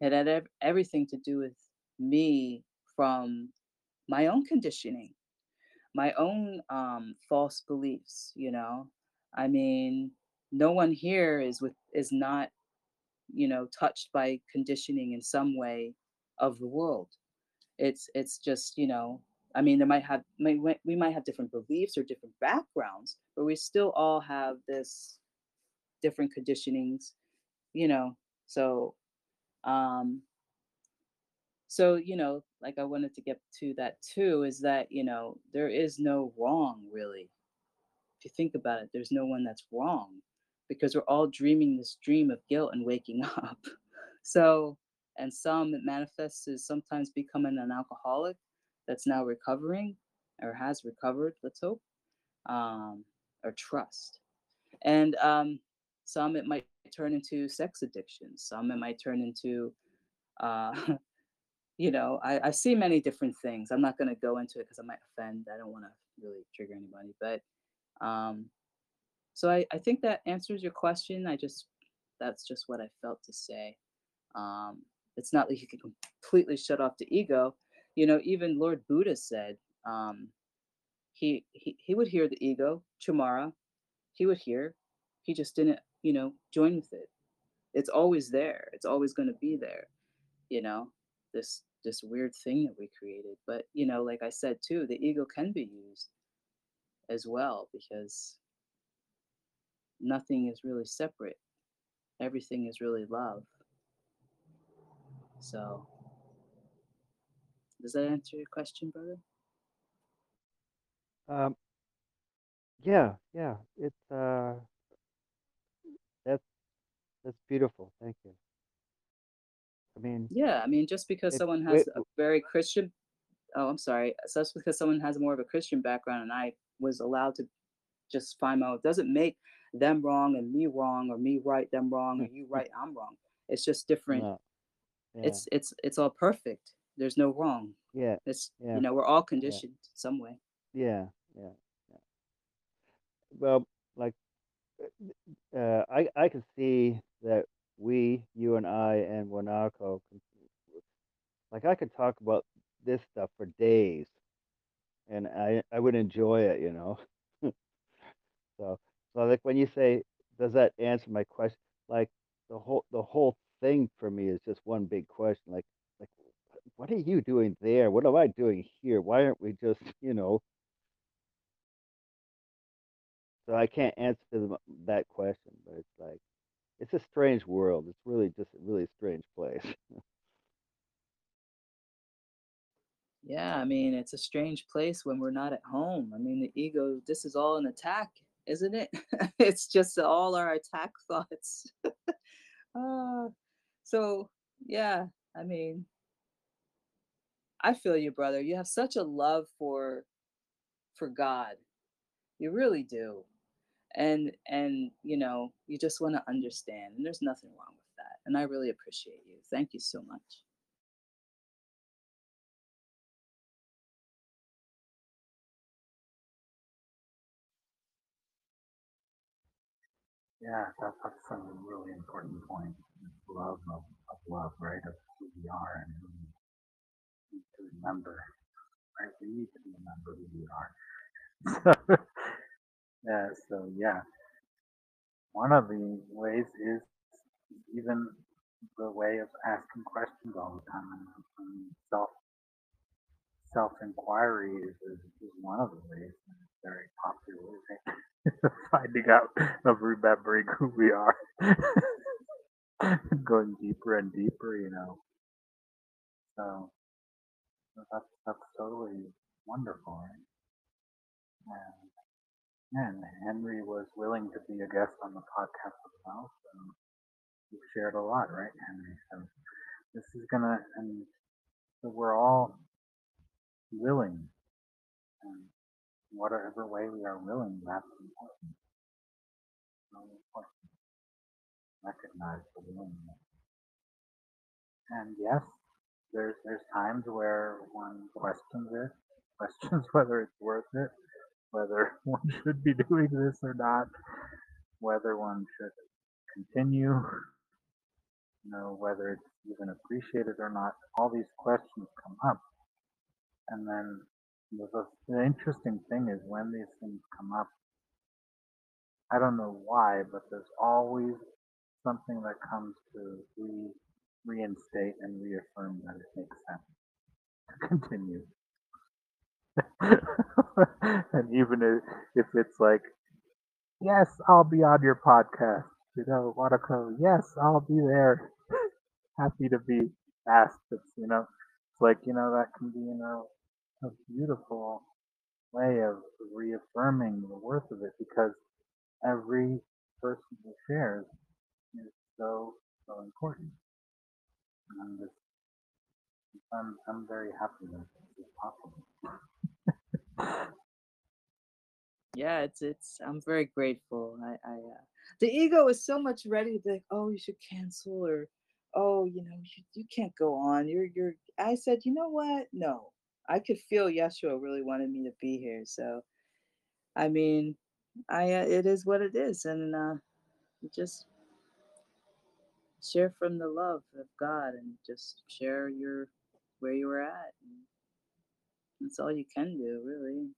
It had ev- everything to do with me from my own conditioning, my own um, false beliefs. You know, I mean, no one here is with is not you know touched by conditioning in some way of the world. It's it's just you know. I mean, there might have we might have different beliefs or different backgrounds, but we still all have this different conditionings, you know. So um so you know like i wanted to get to that too is that you know there is no wrong really. If you think about it there's no one that's wrong because we're all dreaming this dream of guilt and waking (laughs) up. So and some it manifests as sometimes becoming an alcoholic that's now recovering or has recovered let's hope um, or trust. And um, some it might turn into sex addiction. Some it might turn into uh, (laughs) you know, I, I see many different things. I'm not going to go into it because I might offend. I don't want to really trigger anybody. But um, so I, I think that answers your question. I just, that's just what I felt to say. Um, it's not like you can completely shut off the ego. You know, even Lord Buddha said um, he, he, he would hear the ego, Chamara, he would hear. He just didn't, you know, join with it. It's always there. It's always going to be there, you know this this weird thing that we created but you know like i said too the ego can be used as well because nothing is really separate everything is really love so does that answer your question brother Um, yeah, yeah. It's uh, that's that's beautiful. Thank you. I mean, yeah i mean just because it, someone has a very christian oh i'm sorry so that's because someone has more of a christian background and i was allowed to just find out it doesn't make them wrong and me wrong or me right them wrong or (laughs) you right i'm wrong. It's just different. No, yeah, it's it's it's all perfect. There's no wrong. Yeah, it's yeah, you know we're all yeah, conditioned some way. Yeah, yeah, yeah. Well, like, uh, I I can see that we, you and I, and Wanako, like, I could talk about this stuff for days, and I I would enjoy it, you know. (laughs) So, so like when you say, does that answer my question? Like the whole the whole thing for me is just one big question. Like like what are you doing there? What am I doing here? Why aren't we just, (laughs) you know? So I can't answer that question, but it's like it's a strange world. It's really just a really strange place. (laughs) yeah i mean it's a strange place when we're not at home. I mean the ego this is all an attack isn't it? (laughs) It's just all our attack (laughs) thoughts. Ah, so yeah i mean i feel you brother. You have such a love for for god. You really do and and you know you just want to understand and there's nothing wrong with that and i really appreciate you thank you so much Yeah, that, that's a really important point. Love of, of love, right? Of who we are and who we need to remember, right? We need to remember who we are. (laughs) Yeah, so yeah, one of the ways is even the way of asking questions all the time. And self self inquiry is, is, is one of the ways. It's very popular. (laughs) Finding out of remembering who we are. (laughs) going deeper and deeper, you know. So that's that's totally wonderful, right? And and Henry was willing to be a guest on the podcast as well. So you've shared a lot, right, Henry? So this is gonna and so we're all willing and whatever way we are willing, that's important. Really important. Recognize the willingness. And yes, there's there's times where one questions it, (laughs) questions whether it's worth it, whether (laughs) one should be doing this or not, whether one should continue, you know, whether it's even appreciated or not. All these questions come up. And then the, the, interesting thing is when these things come up, I don't know why, but there's always something that comes to re, reinstate and reaffirm that it makes sense to continue. (laughs) and even if, if it's like, yes, I'll be on your podcast, you know, wanna Wanako, yes, I'll be there. (laughs) Happy to be asked. You know, it's like, you know, that can be, you know, a beautiful way of reaffirming the worth of it because every person who shares is so, so important. And I'm just, I'm, I'm very happy that this is possible. Yeah, it's it's. I'm very grateful. I, I uh, the ego is so much ready to like, oh, you should cancel or, oh, you know, you, you can't go on. You're you're. I said, you know what? No, I could feel Yeshua really wanted me to be here. So, I mean, I uh, it is what it is, and uh, just share from the love of God and just share your where you were at. And that's all you can do, really.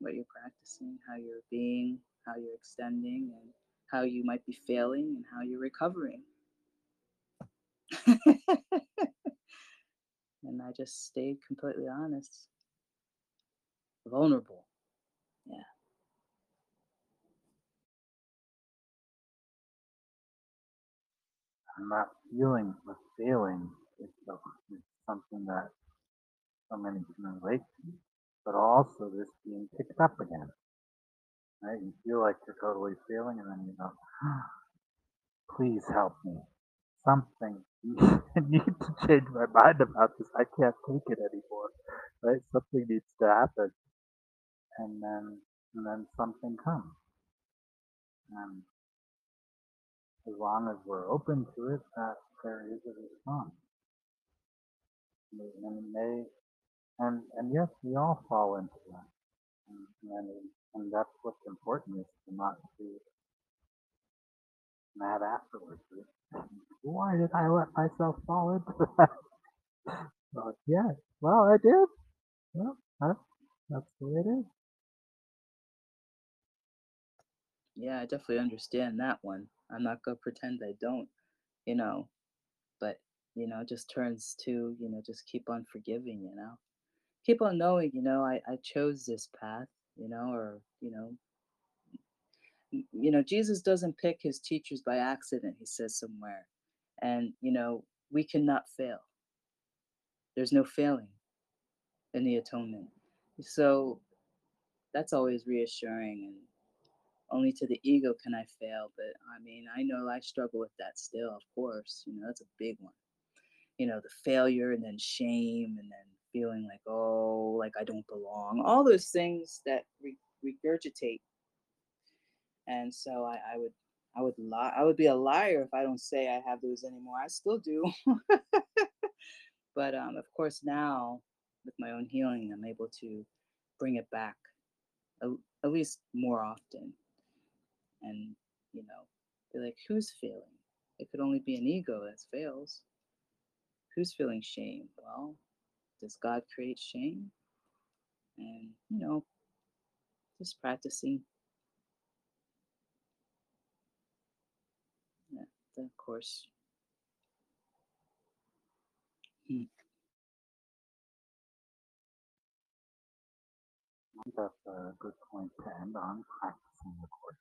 What you're practicing, how you're being, how you're extending, and how you might be failing, and how you're recovering. (laughs) and I just stayed completely honest, vulnerable. Yeah. I'm not feeling the feeling is, so, is something that so many relate but also this being picked up again. Right? You feel like you're totally failing, and then you go, ah, please help me. Something. (laughs) I need to change my mind about this. I can't take it anymore. Right? Something needs to happen. And then and then something comes. And as long as we're open to it, that there is a response. And it may and and yes, we all fall into that. And, and, that's what's important is to not be mad afterwards. Why did I let myself fall into that? (laughs) so, yeah, well, I did. Well, that's, that's the way it is. Yeah, I definitely understand that one. I'm not gonna pretend I don't, you know, but you know, it just turns to, you know, just keep on forgiving, you know. Keep on knowing, you know, I, I chose this path, you know, or, you know, you know, Jesus doesn't pick his teachers by accident, he says somewhere. And, you know, we cannot fail. There's no failing in the atonement. So that's always reassuring and only to the ego can I fail, but I mean, I know I struggle with that still, of course. You know, that's a big one. You know, the failure and then shame and then feeling like, oh, like I don't belong, all those things that re- regurgitate. And so I, I would, I would lie, I would be a liar if I don't say I have those anymore. I still do. (laughs) but um, of course, now with my own healing, I'm able to bring it back at, at least more often and you know be like who's failing it could only be an ego that fails who's feeling shame well does god create shame and you know just practicing the course Hmm. That's a good point to end on practicing the course.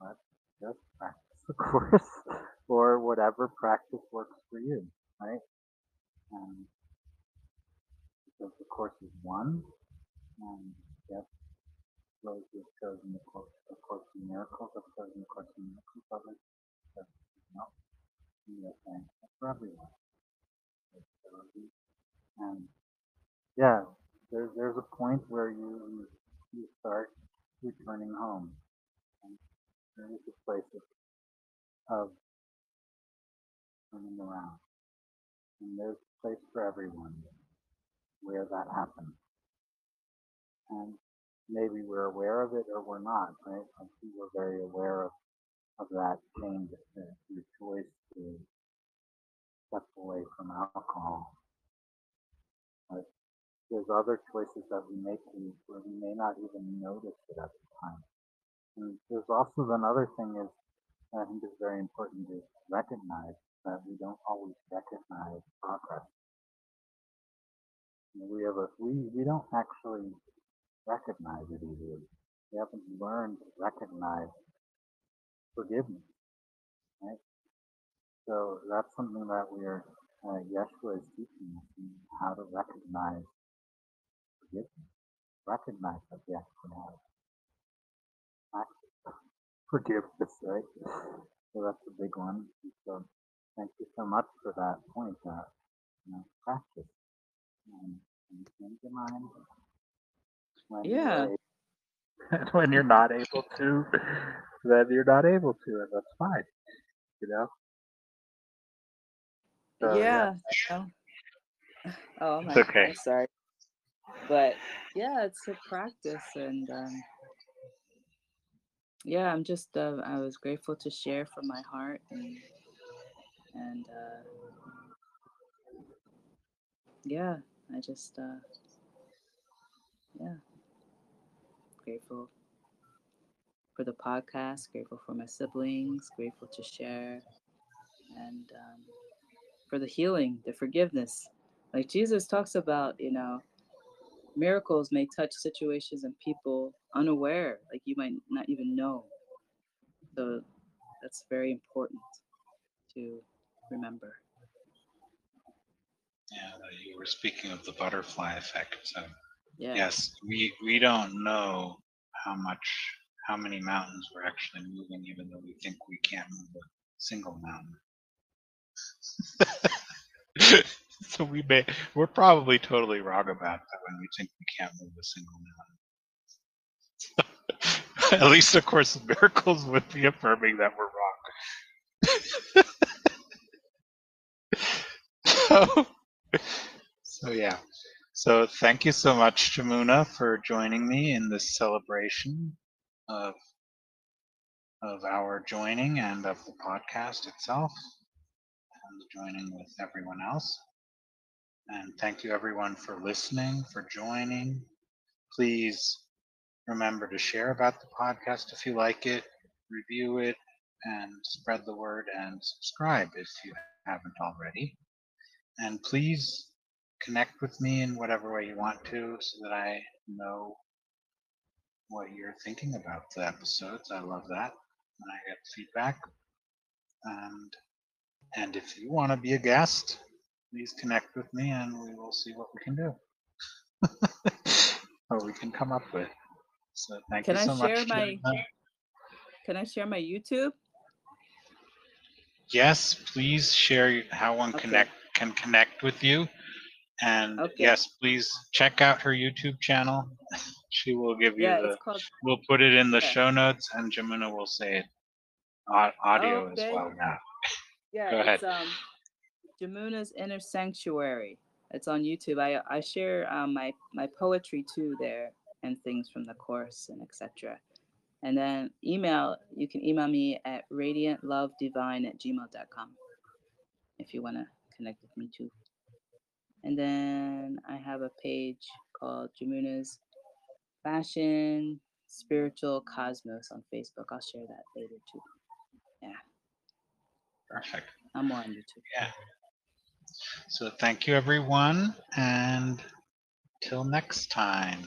But just practice the (laughs) course. or whatever practice works for you, 1, and yep, Rose has chosen the course, of course in miracles. I've the course in miracles. I like that. No, we are thankful for everyone. And yeah, there's there's a point where you you start returning home. And there is a place of, of turning around. And there's a place for everyone where that happens. And maybe we're aware of it or we're not, right? We're very aware of, of that change, the, the choice to step away from alcohol. But there's other choices that we make where we may not even notice it at the time. And there's also another thing is I think is very important to recognize that we don't always recognize progress. We have a we we don't actually recognize it easily. We haven't learned to recognize forgiveness, right? So that's something that we're uh, Yeshua is teaching us how to recognize forgiveness, recognize that we actually have forgiveness, right? So that's a big one. So thank you so much for that point. That you know, practice when Yeah. you're (laughs) when you're not able to, then you're not able to, and that's fine. You know. So, yeah. (sighs) Oh, oh I'm, It's okay. I'm sorry. But yeah, it's a practice and um yeah, I'm just uh, I was grateful to share from my heart and and uh yeah, I just uh yeah, grateful for the podcast, grateful for my siblings, grateful to share and um for the healing, the forgiveness. Like Jesus talks about, you know, miracles may touch situations and people unaware, like you might not even know. So that's very important to remember. Yeah, you were speaking of the butterfly effect. So Yeah. yes, we we don't know how much how many mountains we're actually moving, even though we think we can't move a single mountain. (laughs) so we may we're probably totally wrong about that when we think we can't move a single mountain. (laughs) At least, of course, miracles would be affirming that we're wrong. (laughs) so, so yeah. So thank you so much, Jamuna, for joining me in this celebration of of our joining and of the podcast itself, and joining with everyone else. And thank you, everyone, for listening, for joining. Please remember to share about the podcast if you like it, review it, and spread the word, and subscribe if you haven't already. And please connect with me in whatever way you want to so that I know what you're thinking about the episodes. I love that when I get feedback. And and if you want to be a guest, please connect with me and we will see what we can do. (laughs) or we can come up with. So thank Can you I so much. share my- Can I share my YouTube? Yes, please share how one Okay. connect can connect with you. And Okay. yes, please check out her YouTube channel. (laughs) she will give you Yeah, the. it's called We'll put it in the Yeah. show notes, and Jamuna will say it au- audio as well now. (laughs) yeah, Go it's um Jamuna's Inner Sanctuary. It's on YouTube. I I share um, my my poetry too there and things from the course and etc. And then email, you can email me at radiantlovedivine at gmail.com if you want to connect with me too. And then I have a page called Jamuna's Fashion Spiritual Cosmos on Facebook. I'll share that later too. Yeah. Perfect. I'm more on YouTube. Yeah. So thank you, everyone, and till next time.